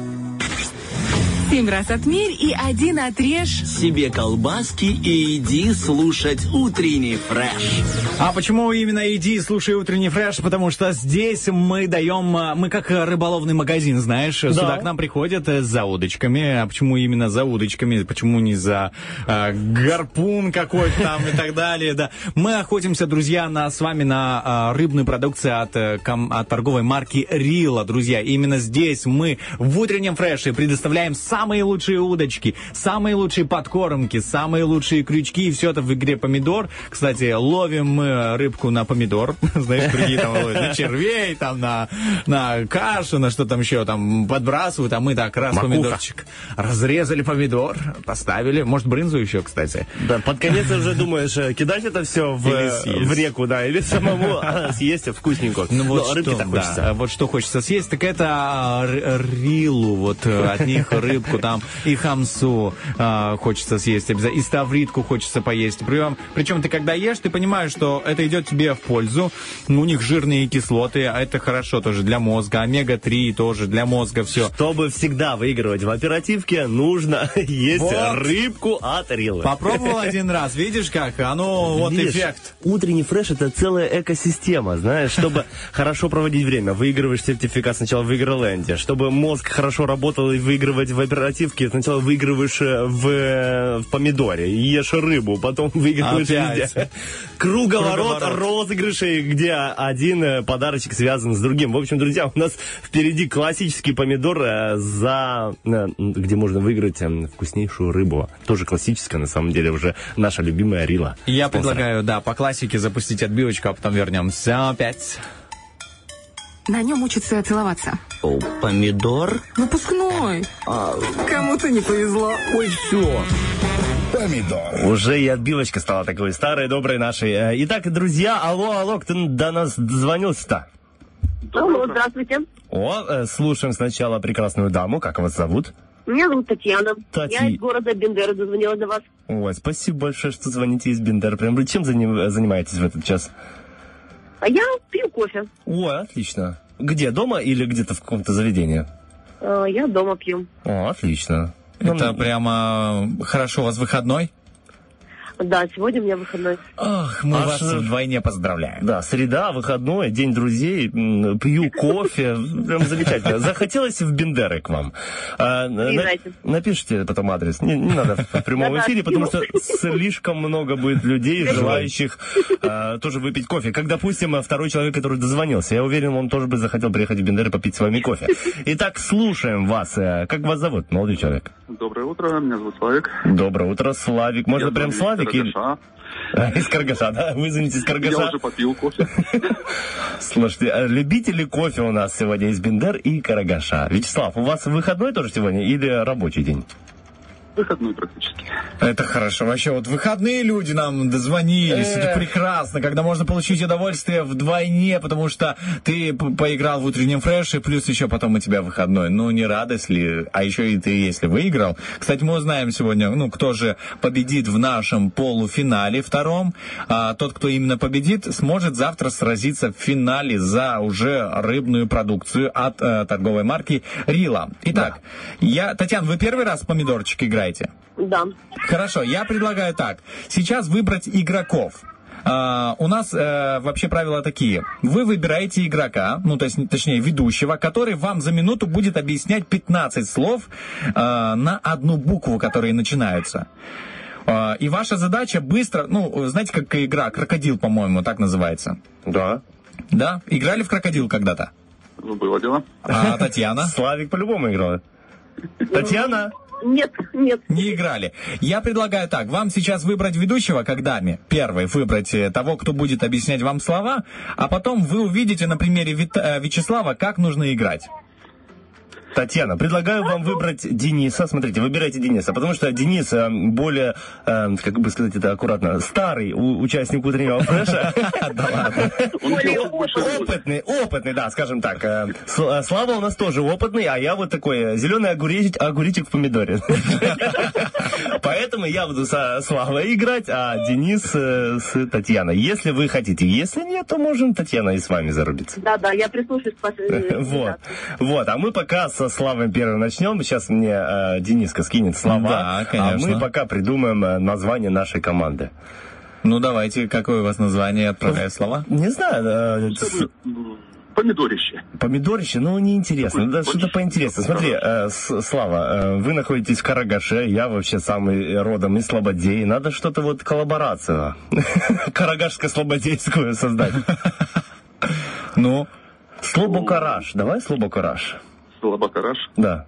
[SPEAKER 9] Семь раз отмерь и один отрежь.
[SPEAKER 13] Себе колбаски и иди слушать утренний фреш.
[SPEAKER 3] А почему именно иди слушай утренний фреш? Потому что здесь мы даем, а, мы как рыболовный магазин, знаешь, сюда к нам приходят э, за удочками. А почему именно за удочками? Почему не за а, гарпун какой-то там и так далее? Да, мы охотимся, друзья, на с вами на а, рыбную продукцию от, э, ком- от торговой марки Рила, друзья. И именно здесь мы в утреннем фреше предоставляем самые лучшие удочки, самые лучшие подкормки, самые лучшие крючки и все это в игре помидор. Кстати, ловим мы рыбку на помидор, знаешь, другие там ловят на червей, там на, на кашу, на что там еще там подбрасывают, а мы так раз
[SPEAKER 4] Макуха.
[SPEAKER 3] помидорчик разрезали помидор, поставили, может брынзу еще, кстати.
[SPEAKER 4] Да, под конец уже думаешь, э, кидать это все в, э, в реку, да, или самому а, съесть вкусненько.
[SPEAKER 3] Ну вот
[SPEAKER 4] Но рыбки
[SPEAKER 3] что,
[SPEAKER 4] так хочется.
[SPEAKER 3] да, вот что хочется съесть, так это а, рилу, вот э, от них рыбку там, и хамсу а, хочется съесть обязательно, и ставритку хочется поесть. Причем, причем ты когда ешь, ты понимаешь, что это идет тебе в пользу. У них жирные кислоты, а это хорошо тоже для мозга. Омега-3 тоже для мозга все.
[SPEAKER 4] Чтобы всегда выигрывать в оперативке, нужно есть
[SPEAKER 3] Вот.
[SPEAKER 4] рыбку от Рилы.
[SPEAKER 3] Попробовал один раз, видишь как? Оно, вот
[SPEAKER 4] Видишь,
[SPEAKER 3] эффект.
[SPEAKER 4] Утренний фреш это целая экосистема, знаешь, чтобы хорошо проводить время, выигрываешь сертификат сначала в Игроленде, чтобы мозг хорошо работал и выигрывать в оперативке корпоративке сначала выигрываешь э, в, в помидоре, ешь рыбу, потом выигрываешь
[SPEAKER 3] Опять.
[SPEAKER 4] везде. Круговорот,
[SPEAKER 3] Круговорот.
[SPEAKER 4] розыгрышей, где один э, подарочек связан с другим. В общем, друзья, у нас впереди классический помидор, э, за, где можно выиграть вкуснейшую рыбу. Тоже классическая, на самом деле, уже наша любимая Рила.
[SPEAKER 3] Я
[SPEAKER 4] Спонсор.
[SPEAKER 3] предлагаю, да, по классике запустить отбивочку, а потом вернемся опять.
[SPEAKER 9] На нем учатся целоваться.
[SPEAKER 13] О, помидор?
[SPEAKER 9] Выпускной. Кому-то не повезло.
[SPEAKER 4] Ой, все. Уже и отбивочка стала такой старой, доброй нашей. Э, Итак, друзья, алло, алло, кто до нас дозвонился-то?
[SPEAKER 14] Алло, здравствуйте.
[SPEAKER 4] О, э, слушаем сначала прекрасную даму. Как вас зовут?
[SPEAKER 14] Меня зовут Татьяна.
[SPEAKER 4] Тати-
[SPEAKER 14] Я из города Бендера дозвонила до вас.
[SPEAKER 4] Ой, спасибо большое, что звоните из Бендера. Прям вы чем заним- занимаетесь в этот час?
[SPEAKER 14] А я пью кофе.
[SPEAKER 4] Ой, отлично. Где, дома или где-то в каком-то заведении?
[SPEAKER 14] Э, Я дома пью.
[SPEAKER 4] О, отлично. Ну,
[SPEAKER 3] Это прямо хорошо, у вас выходной?
[SPEAKER 14] Да, сегодня у меня выходной.
[SPEAKER 3] Ах, мы
[SPEAKER 4] Аж,
[SPEAKER 3] вас вдвойне поздравляем.
[SPEAKER 4] Да, среда, выходной, день друзей, пью кофе, прям замечательно. Захотелось в Бендеры к вам. А, на- напишите потом адрес, не, не надо в прямом эфире, потому что слишком много будет людей, желающих а, тоже выпить кофе. Как, допустим, второй человек, который дозвонился. Я уверен, он тоже бы захотел приехать в Бендеры попить с вами кофе. Итак, слушаем вас. Э, Как вас зовут, молодой человек?
[SPEAKER 16] Доброе утро, меня зовут Славик.
[SPEAKER 4] Доброе утро, Славик. Можно
[SPEAKER 16] Я
[SPEAKER 4] прям Славик?
[SPEAKER 16] Карагаша.
[SPEAKER 4] Из Каргаша, да? Вы звоните из
[SPEAKER 16] Я
[SPEAKER 4] Каргаша?
[SPEAKER 16] уже попил кофе.
[SPEAKER 4] Слушайте, а любители кофе у нас сегодня из Бендер и Карагаша. Вячеслав, у вас выходной тоже сегодня или рабочий день?
[SPEAKER 16] Выходной практически.
[SPEAKER 3] Это хорошо. Вообще, вот выходные люди нам дозвонились. Это прекрасно, когда можно получить удовольствие вдвойне, потому что ты поиграл в утреннем фреше, плюс еще потом у тебя выходной. Ну, не радость ли? А еще и ты, если выиграл. Кстати, мы узнаем сегодня, ну, кто же победит в нашем полуфинале втором. А тот, кто именно победит, сможет завтра сразиться в финале за уже рыбную продукцию от э, торговой марки Рила. Итак, я, Татьяна, вы первый раз в помидорчик играете?
[SPEAKER 14] Да.
[SPEAKER 3] Хорошо, я предлагаю так. Сейчас выбрать игроков. А, у нас э, вообще правила такие. Вы выбираете игрока, ну, то есть, точнее, ведущего, который вам за минуту будет объяснять 15 слов э, на одну букву, которые начинаются. А, и ваша задача быстро, ну, знаете, как игра «Крокодил», по-моему, так называется.
[SPEAKER 4] Да.
[SPEAKER 3] Да? Играли в «Крокодил» когда-то?
[SPEAKER 16] Ну, Было дело.
[SPEAKER 3] А Татьяна?
[SPEAKER 4] Славик по-любому играл. Татьяна?
[SPEAKER 14] Нет, нет.
[SPEAKER 3] Не играли. Я предлагаю так, вам сейчас выбрать ведущего, как даме. Первый выбрать э, того, кто будет объяснять вам слова, а потом вы увидите на примере Вит- э, Вячеслава, как нужно играть.
[SPEAKER 4] Татьяна, предлагаю вам выбрать Дениса. Смотрите, выбирайте Дениса, потому что Денис э, более, э, как бы сказать это аккуратно, старый участник утреннего фреша. Опытный, опытный, да, скажем так. Э, С- Слава у нас тоже опытный, а я вот такой зеленый огуречек, огуречек в помидоре. Поэтому я буду со Славой играть, а Денис с Татьяной. Если вы хотите. Если нет, то можем Татьяна и с вами зарубиться.
[SPEAKER 14] Да, да, я прислушаюсь к вашей
[SPEAKER 4] Вот, вот, а мы пока со Славой первым начнем. Сейчас мне э, Дениска скинет слова,
[SPEAKER 3] Да,
[SPEAKER 4] а мы пока придумаем э, название нашей команды.
[SPEAKER 3] Ну, давайте, какое у вас название, отправляю слова?
[SPEAKER 4] Не знаю, э, с-
[SPEAKER 16] Помидорище.
[SPEAKER 4] помидорище, ну неинтересно,
[SPEAKER 16] Такой
[SPEAKER 4] да, что-то
[SPEAKER 16] больше.
[SPEAKER 4] поинтересно. Смотри, э, Слава, э, вы находитесь в Карагаше, я вообще самый родом из Слободей. Надо что-то вот коллаборацию карагашско-слободейскую создать.
[SPEAKER 3] Ну,
[SPEAKER 4] Слобокараш, давай Слобокараш.
[SPEAKER 16] Слабакараш.
[SPEAKER 4] Да.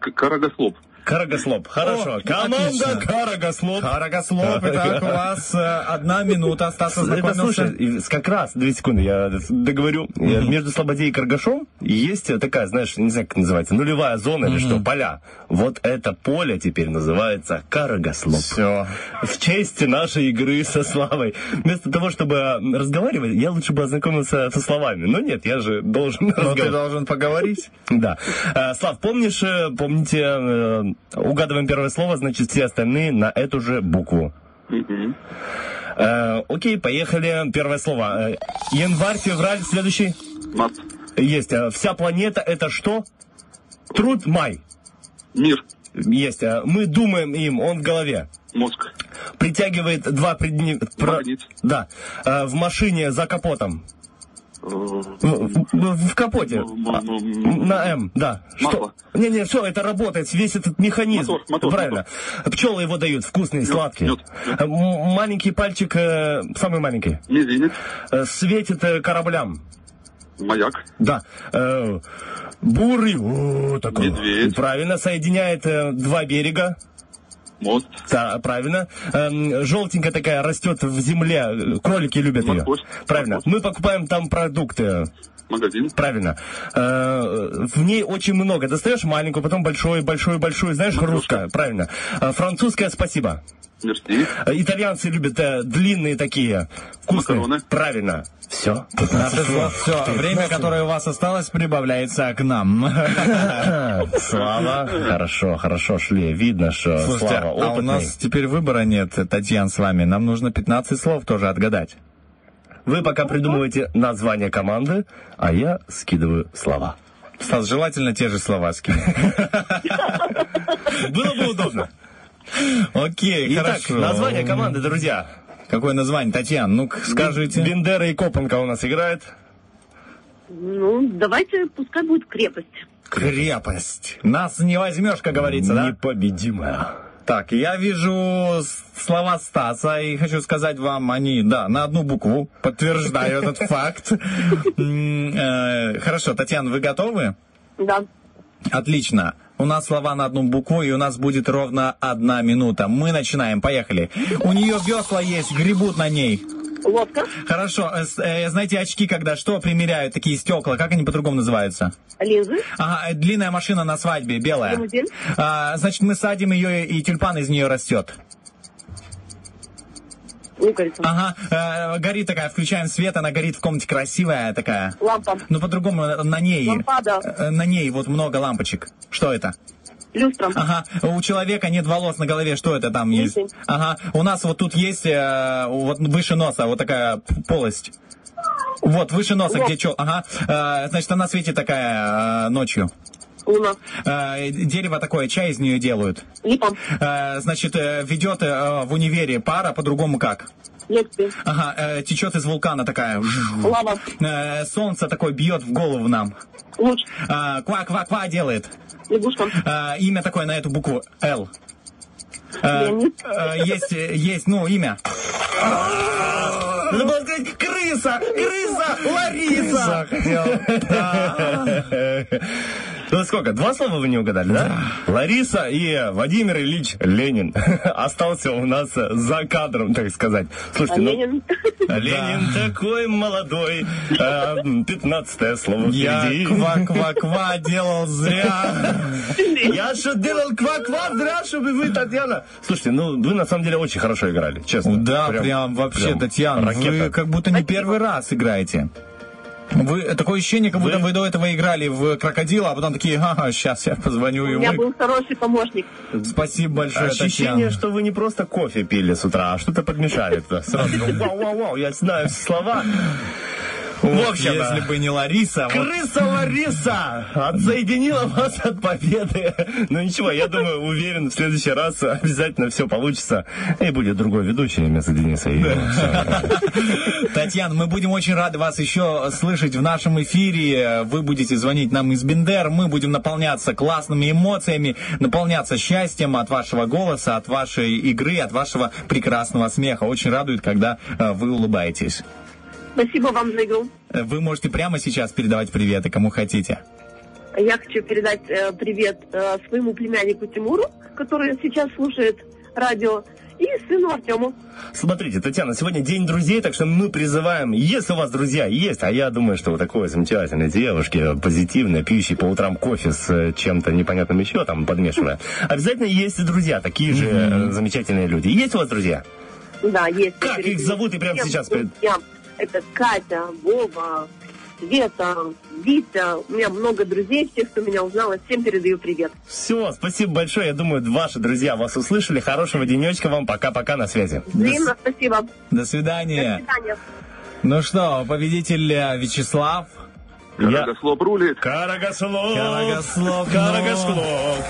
[SPEAKER 16] Карагослоп.
[SPEAKER 4] Карагослоп, хорошо.
[SPEAKER 3] О,
[SPEAKER 4] Команда
[SPEAKER 3] отлично.
[SPEAKER 4] Карагослоп.
[SPEAKER 3] Карагослоп, итак, у вас э, одна минута, Стас
[SPEAKER 4] Это,
[SPEAKER 3] ознакомился.
[SPEAKER 4] слушай, как раз, две секунды, я договорю. Э, Между Слободей и Каргашом есть э, такая, знаешь, не знаю, как называется, нулевая зона или что, поля. Вот это поле теперь называется Карагослоп.
[SPEAKER 3] Все.
[SPEAKER 4] В честь нашей игры со Славой. Вместо того, чтобы разговаривать, я лучше бы ознакомился со словами. Но нет, я же должен
[SPEAKER 3] Но ты
[SPEAKER 4] разговаривать.
[SPEAKER 3] должен поговорить.
[SPEAKER 4] Да. Слав, помнишь, помните, угадываем первое слово, значит, все остальные на эту же букву. Э, окей, поехали. Первое слово. Э, январь, февраль, следующий.
[SPEAKER 16] Мат.
[SPEAKER 4] Есть. Э, вся планета это что? Труд, май.
[SPEAKER 16] Мир.
[SPEAKER 4] Есть. Э, мы думаем им, он в голове.
[SPEAKER 16] Мозг.
[SPEAKER 4] Притягивает два предмета.
[SPEAKER 16] Магнит.
[SPEAKER 4] Да. Э, в машине за капотом. В, в- в капоте. А, На М, да. Что? Не, не, все, это работает, весь этот механизм.
[SPEAKER 16] Мотор, мотор,
[SPEAKER 4] Правильно. Пчелы его дают, вкусные,
[SPEAKER 16] Мед,
[SPEAKER 4] сладкие.
[SPEAKER 16] мед, мед.
[SPEAKER 4] Э, м- Маленький пальчик, э, самый маленький,
[SPEAKER 16] Мизинец.
[SPEAKER 4] э, светит кораблям.
[SPEAKER 16] Маяк.
[SPEAKER 4] Да. Бурый, о, такой.
[SPEAKER 16] Медведь.
[SPEAKER 4] Правильно, соединяет два берега.
[SPEAKER 16] Мост.
[SPEAKER 4] Да, правильно. Эм, желтенькая такая растет в земле. Кролики любят ее.
[SPEAKER 16] Морковь.
[SPEAKER 4] Правильно. Мы покупаем там продукты.
[SPEAKER 16] Магазин.
[SPEAKER 4] Правильно. Э, в ней очень много. Достаешь маленькую, потом большую, большую, большую. Знаешь, русская. Правильно. Э, французская спасибо.
[SPEAKER 16] Мерси.
[SPEAKER 4] Э, Итальянцы любят э, длинные такие. Вкусные.
[SPEAKER 16] Макароны.
[SPEAKER 4] Правильно. Все.
[SPEAKER 3] Все, время, которое у вас осталось, прибавляется к нам.
[SPEAKER 4] Слава. Хорошо, хорошо шли. Видно, что
[SPEAKER 3] Слушайте,
[SPEAKER 4] Слава
[SPEAKER 3] а у
[SPEAKER 4] опытный.
[SPEAKER 3] нас теперь выбора нет, Татьян, с вами. Нам нужно 15 слов тоже отгадать.
[SPEAKER 4] Вы пока придумываете название команды, а я скидываю слова.
[SPEAKER 3] Стас, желательно те же слова скинь.
[SPEAKER 4] Было бы удобно.
[SPEAKER 3] Окей,
[SPEAKER 4] Итак,
[SPEAKER 3] хорошо.
[SPEAKER 4] название команды, друзья.
[SPEAKER 3] Какое название? Татьян, ну-ка скажите.
[SPEAKER 4] Бендера и Копанка у нас играет.
[SPEAKER 14] Ну, давайте, пускай будет крепость.
[SPEAKER 3] Крепость. Нас не возьмешь, как говорится, да?
[SPEAKER 4] Непобедимая.
[SPEAKER 3] Так, я вижу слова Стаса и хочу сказать вам, они, да, на одну букву. Подтверждаю этот факт. Э, Хорошо, Татьяна, вы готовы?
[SPEAKER 14] Да.
[SPEAKER 3] Отлично. У нас слова на одну букву, и у нас будет ровно одна минута. Мы начинаем, поехали. У нее весла есть, гребут на ней.
[SPEAKER 14] Лодка,
[SPEAKER 3] Хорошо, э, э, знаете, очки, когда что примеряют, такие стекла, как они по-другому называются?
[SPEAKER 14] линзы,
[SPEAKER 3] Ага, э, длинная машина на свадьбе, белая. А, значит, мы садим ее, и тюльпан из нее растет.
[SPEAKER 14] луковица,
[SPEAKER 3] Ага, э, горит такая, включаем свет, она горит в комнате красивая такая.
[SPEAKER 14] лампа,
[SPEAKER 3] Ну, по-другому, на ней...
[SPEAKER 14] Лампада.
[SPEAKER 3] На ней вот много лампочек. Что это?
[SPEAKER 14] Люстра,
[SPEAKER 3] Ага, у человека нет волос на голове, что это там есть?
[SPEAKER 14] Лысый.
[SPEAKER 3] Ага, у нас вот тут есть, э, вот выше носа, вот такая полость. Вот, выше носа,
[SPEAKER 14] Вот.
[SPEAKER 3] где чё, ага, Э, значит, она светит такая э, ночью.
[SPEAKER 14] луна,
[SPEAKER 3] дерево такое, чай из нее делают.
[SPEAKER 14] липа,
[SPEAKER 3] значит, ведет в универе пара, по-другому как?
[SPEAKER 14] лекции,
[SPEAKER 3] Ага, течет из вулкана такая.
[SPEAKER 14] лава,
[SPEAKER 3] солнце такое бьет в голову нам.
[SPEAKER 14] луч,
[SPEAKER 3] Ква-ква-ква делает.
[SPEAKER 14] Лягушка,
[SPEAKER 3] Э, имя такое на эту букву Л.
[SPEAKER 14] Леонид.
[SPEAKER 3] э, есть, есть, ну, имя. Надо было сказать крыса! Крыса! Лариса!
[SPEAKER 4] Ну сколько, два слова вы не угадали, да? Лариса и Владимир Ильич Ленин остался у нас за кадром, так сказать.
[SPEAKER 14] а
[SPEAKER 4] Слушайте, ну...
[SPEAKER 14] Ленин,
[SPEAKER 4] Ленин такой молодой, пятнадцатое слово
[SPEAKER 3] Я
[SPEAKER 4] впереди.
[SPEAKER 3] ква-ква-ква делал зря.
[SPEAKER 4] Я что делал ква-ква зря, чтобы вы, Татьяна. Слушайте, ну вы на самом деле очень хорошо играли, честно.
[SPEAKER 3] Да, прям, вообще,
[SPEAKER 4] прям
[SPEAKER 3] Татьяна, вы как будто не первый раз играете. Вы, такое ощущение, как будто
[SPEAKER 4] Вы-
[SPEAKER 3] вы до этого играли в крокодила, а потом такие, ага, сейчас я позвоню
[SPEAKER 14] у меня
[SPEAKER 3] ему.
[SPEAKER 14] был хороший помощник.
[SPEAKER 3] Спасибо большое,
[SPEAKER 4] Ощущение,
[SPEAKER 3] Татьяна.
[SPEAKER 4] что вы не просто кофе пили с утра, а что-то подмешали туда. Сразу, вау-вау-вау, я знаю все слова. В общем,
[SPEAKER 3] Если бы не Лариса,
[SPEAKER 4] Крыса Лариса отсоединила вас от победы. Ну ничего, я думаю, уверен, в следующий раз обязательно все получится. И будет другой ведущий вместо Дениса.
[SPEAKER 3] Татьяна, мы будем очень рады вас еще слышать в нашем эфире. Вы будете звонить нам из Бендер. Мы будем наполняться классными эмоциями, наполняться счастьем от вашего голоса, от вашей игры, от вашего прекрасного смеха. Очень радует, когда э, вы улыбаетесь.
[SPEAKER 14] Спасибо вам за игру.
[SPEAKER 3] Э, Вы можете прямо сейчас передавать приветы, кому хотите.
[SPEAKER 14] Я хочу передать э, привет э, своему племяннику Тимуру, который сейчас слушает радио, и сыну Артему.
[SPEAKER 4] Смотрите, Татьяна, сегодня день друзей, так что мы призываем, если у вас друзья есть, а я думаю, что вы такой замечательной девушки, позитивной, пьющей по утрам кофе с э, чем-то непонятным еще там подмешивая, обязательно есть и друзья, такие же э, замечательные люди. Есть у вас друзья?
[SPEAKER 14] Да, есть.
[SPEAKER 4] Как их зовут и прямо сейчас?
[SPEAKER 14] друзьям. Это Катя, Вова, Света, Витя. У меня много друзей, всех, кто меня узнал, всем передаю привет.
[SPEAKER 4] Все, спасибо большое. Я думаю, ваши друзья вас услышали. Хорошего денечка вам. Пока-пока на связи.
[SPEAKER 14] Взаимно спасибо.
[SPEAKER 3] До
[SPEAKER 14] До
[SPEAKER 3] свидания.
[SPEAKER 14] свидания.
[SPEAKER 3] Ну что, победитель э, Вячеслав.
[SPEAKER 4] Я...
[SPEAKER 16] Рулит.
[SPEAKER 4] Карагослов.
[SPEAKER 3] Карагослов, ну.
[SPEAKER 4] Карагослов.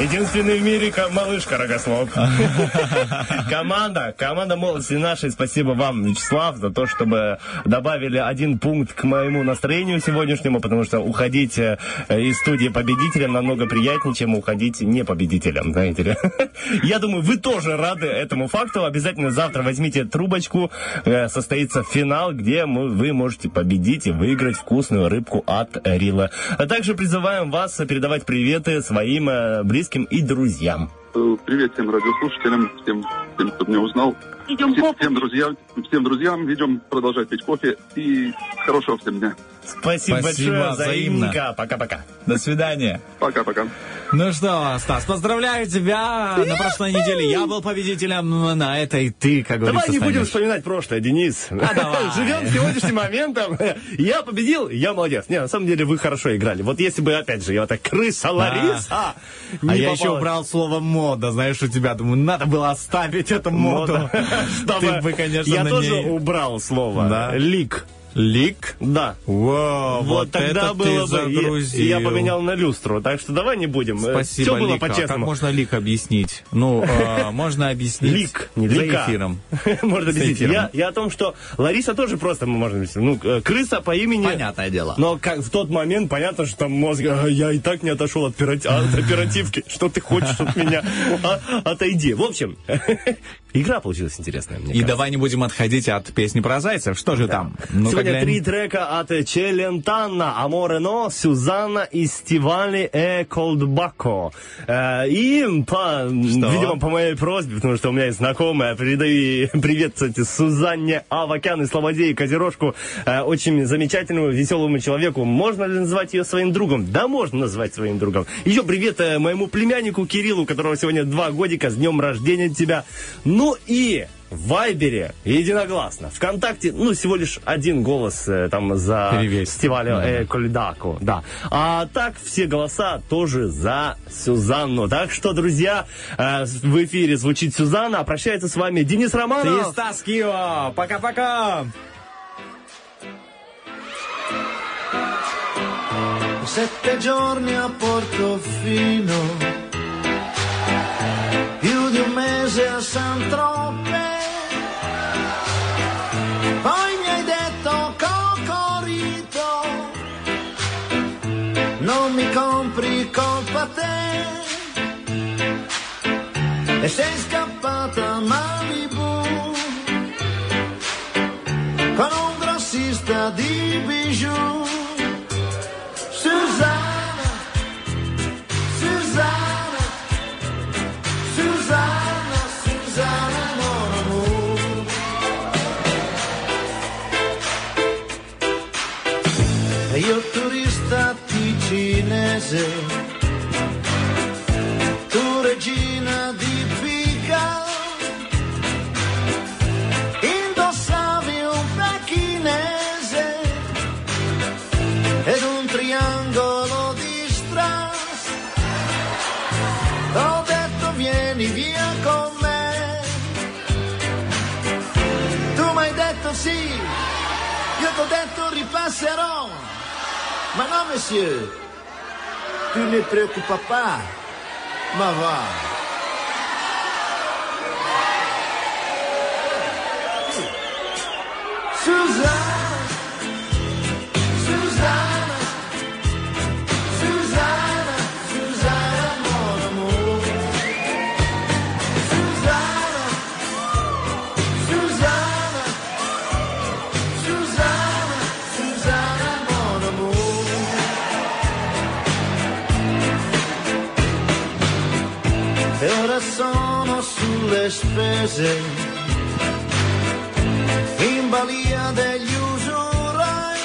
[SPEAKER 4] Единственный в мире малышка Рогослов. Команда, команда молодости нашей, спасибо вам, Вячеслав, за то, чтобы добавили один пункт к моему настроению сегодняшнему, потому что уходить э, из студии победителем намного приятнее, чем уходить не победителем, знаете ли. Я думаю, вы тоже рады этому факту. Обязательно завтра возьмите трубочку, э, состоится финал, где мы- вы можете победить и выиграть вкусную рыбку от Рила. А также призываем вас передавать приветы своим э, близким и друзьям.
[SPEAKER 16] Э, Привет всем радиослушателям, всем, всем кто меня узнал.
[SPEAKER 14] Идем
[SPEAKER 16] Всем,
[SPEAKER 14] кофе.
[SPEAKER 16] всем друзьям, всем друзьям идем продолжать пить кофе и хорошего всем дня.
[SPEAKER 4] Спасибо,
[SPEAKER 3] Спасибо,
[SPEAKER 4] большое,
[SPEAKER 3] взаимно.
[SPEAKER 4] взаимненько. Пока-пока.
[SPEAKER 3] До свидания.
[SPEAKER 16] Пока-пока.
[SPEAKER 3] Ну что, Стас, поздравляю тебя. На прошлой неделе я был победителем, на этой ты, как
[SPEAKER 4] Давай
[SPEAKER 3] говорится,
[SPEAKER 4] не будем
[SPEAKER 3] станешь.
[SPEAKER 4] вспоминать прошлое, Денис.
[SPEAKER 3] А давай.
[SPEAKER 4] Живем сегодняшним моментом. Я победил, я молодец. Не, на самом деле вы хорошо играли. Вот если бы, опять же, я вот так крыса Лариса
[SPEAKER 3] А
[SPEAKER 4] не
[SPEAKER 3] я еще
[SPEAKER 4] попала-
[SPEAKER 3] убрал слово мода, знаешь, у тебя. Думаю, надо было оставить эту моду.
[SPEAKER 4] Чтобы-
[SPEAKER 3] Ты бы, конечно,
[SPEAKER 4] Я тоже убрал слово.
[SPEAKER 3] Да.
[SPEAKER 4] Лик.
[SPEAKER 3] Лик?
[SPEAKER 4] Да.
[SPEAKER 3] Во,
[SPEAKER 4] Вот,
[SPEAKER 3] вот,
[SPEAKER 4] тогда
[SPEAKER 3] это
[SPEAKER 4] было
[SPEAKER 3] ты
[SPEAKER 4] бы. и-
[SPEAKER 3] загрузил.
[SPEAKER 4] и Я поменял на люстру. Так что давай не будем.
[SPEAKER 3] Спасибо,
[SPEAKER 4] Все было
[SPEAKER 3] Лик. А Как
[SPEAKER 4] по-честному.
[SPEAKER 3] можно лик объяснить? Ну, э, можно объяснить
[SPEAKER 4] Лик, не
[SPEAKER 3] за
[SPEAKER 4] лика.
[SPEAKER 3] эфиром.
[SPEAKER 4] Можно объяснить. Я, я о том, что Лариса тоже просто можно объяснить. Ну, э, крыса по имени...
[SPEAKER 3] Понятное дело.
[SPEAKER 4] Но как в тот момент понятно, что там мозг, «А, я и так не отошел от, пирати- от оперативки. Что ты хочешь от меня? А, отойди. В общем, игра получилась интересная, мне
[SPEAKER 3] И
[SPEAKER 4] кажется.
[SPEAKER 3] давай не будем отходить от песни про зайцев. Что же там? Ну,
[SPEAKER 4] Сегодня три трека от Челентана, Аморе Но, Сюзанна и Стивали Э Колдбако. Э, И, по, видимо, по моей просьбе, потому что у меня есть знакомая, передаю привет, кстати, Сузанне Авакян и Слободеи Козерожку, э, очень замечательному, веселому человеку. Можно ли называть ее своим другом? Да, можно назвать своим другом. Еще привет э, моему племяннику Кириллу, которого сегодня два годика, с днем рождения тебя. Ну и в Вайбере единогласно. Вконтакте, ну, всего лишь один голос э, там за
[SPEAKER 3] Перевесит.
[SPEAKER 4] Стивалю э, Кольдаку, да. А так все голоса тоже за Сюзанну. Так что, друзья, э, в эфире звучит Сюзанна, а прощается с вами Денис
[SPEAKER 3] Ты
[SPEAKER 4] Романов.
[SPEAKER 3] Стас Кио. Пока-пока.
[SPEAKER 1] Sette giorni a Portofino, mese a San Troppe. Poi mi hai detto Cocorito, non mi compri colpa te. E sei scappata a Malibu con un grossista di bijou. disseram: Mas não, monsieur, tu ne preocupas, pas, ma voix. Sulle spese in balia degli usurai.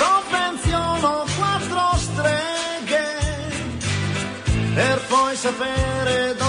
[SPEAKER 1] Sovvenziono quattro streghe per poi sapere dove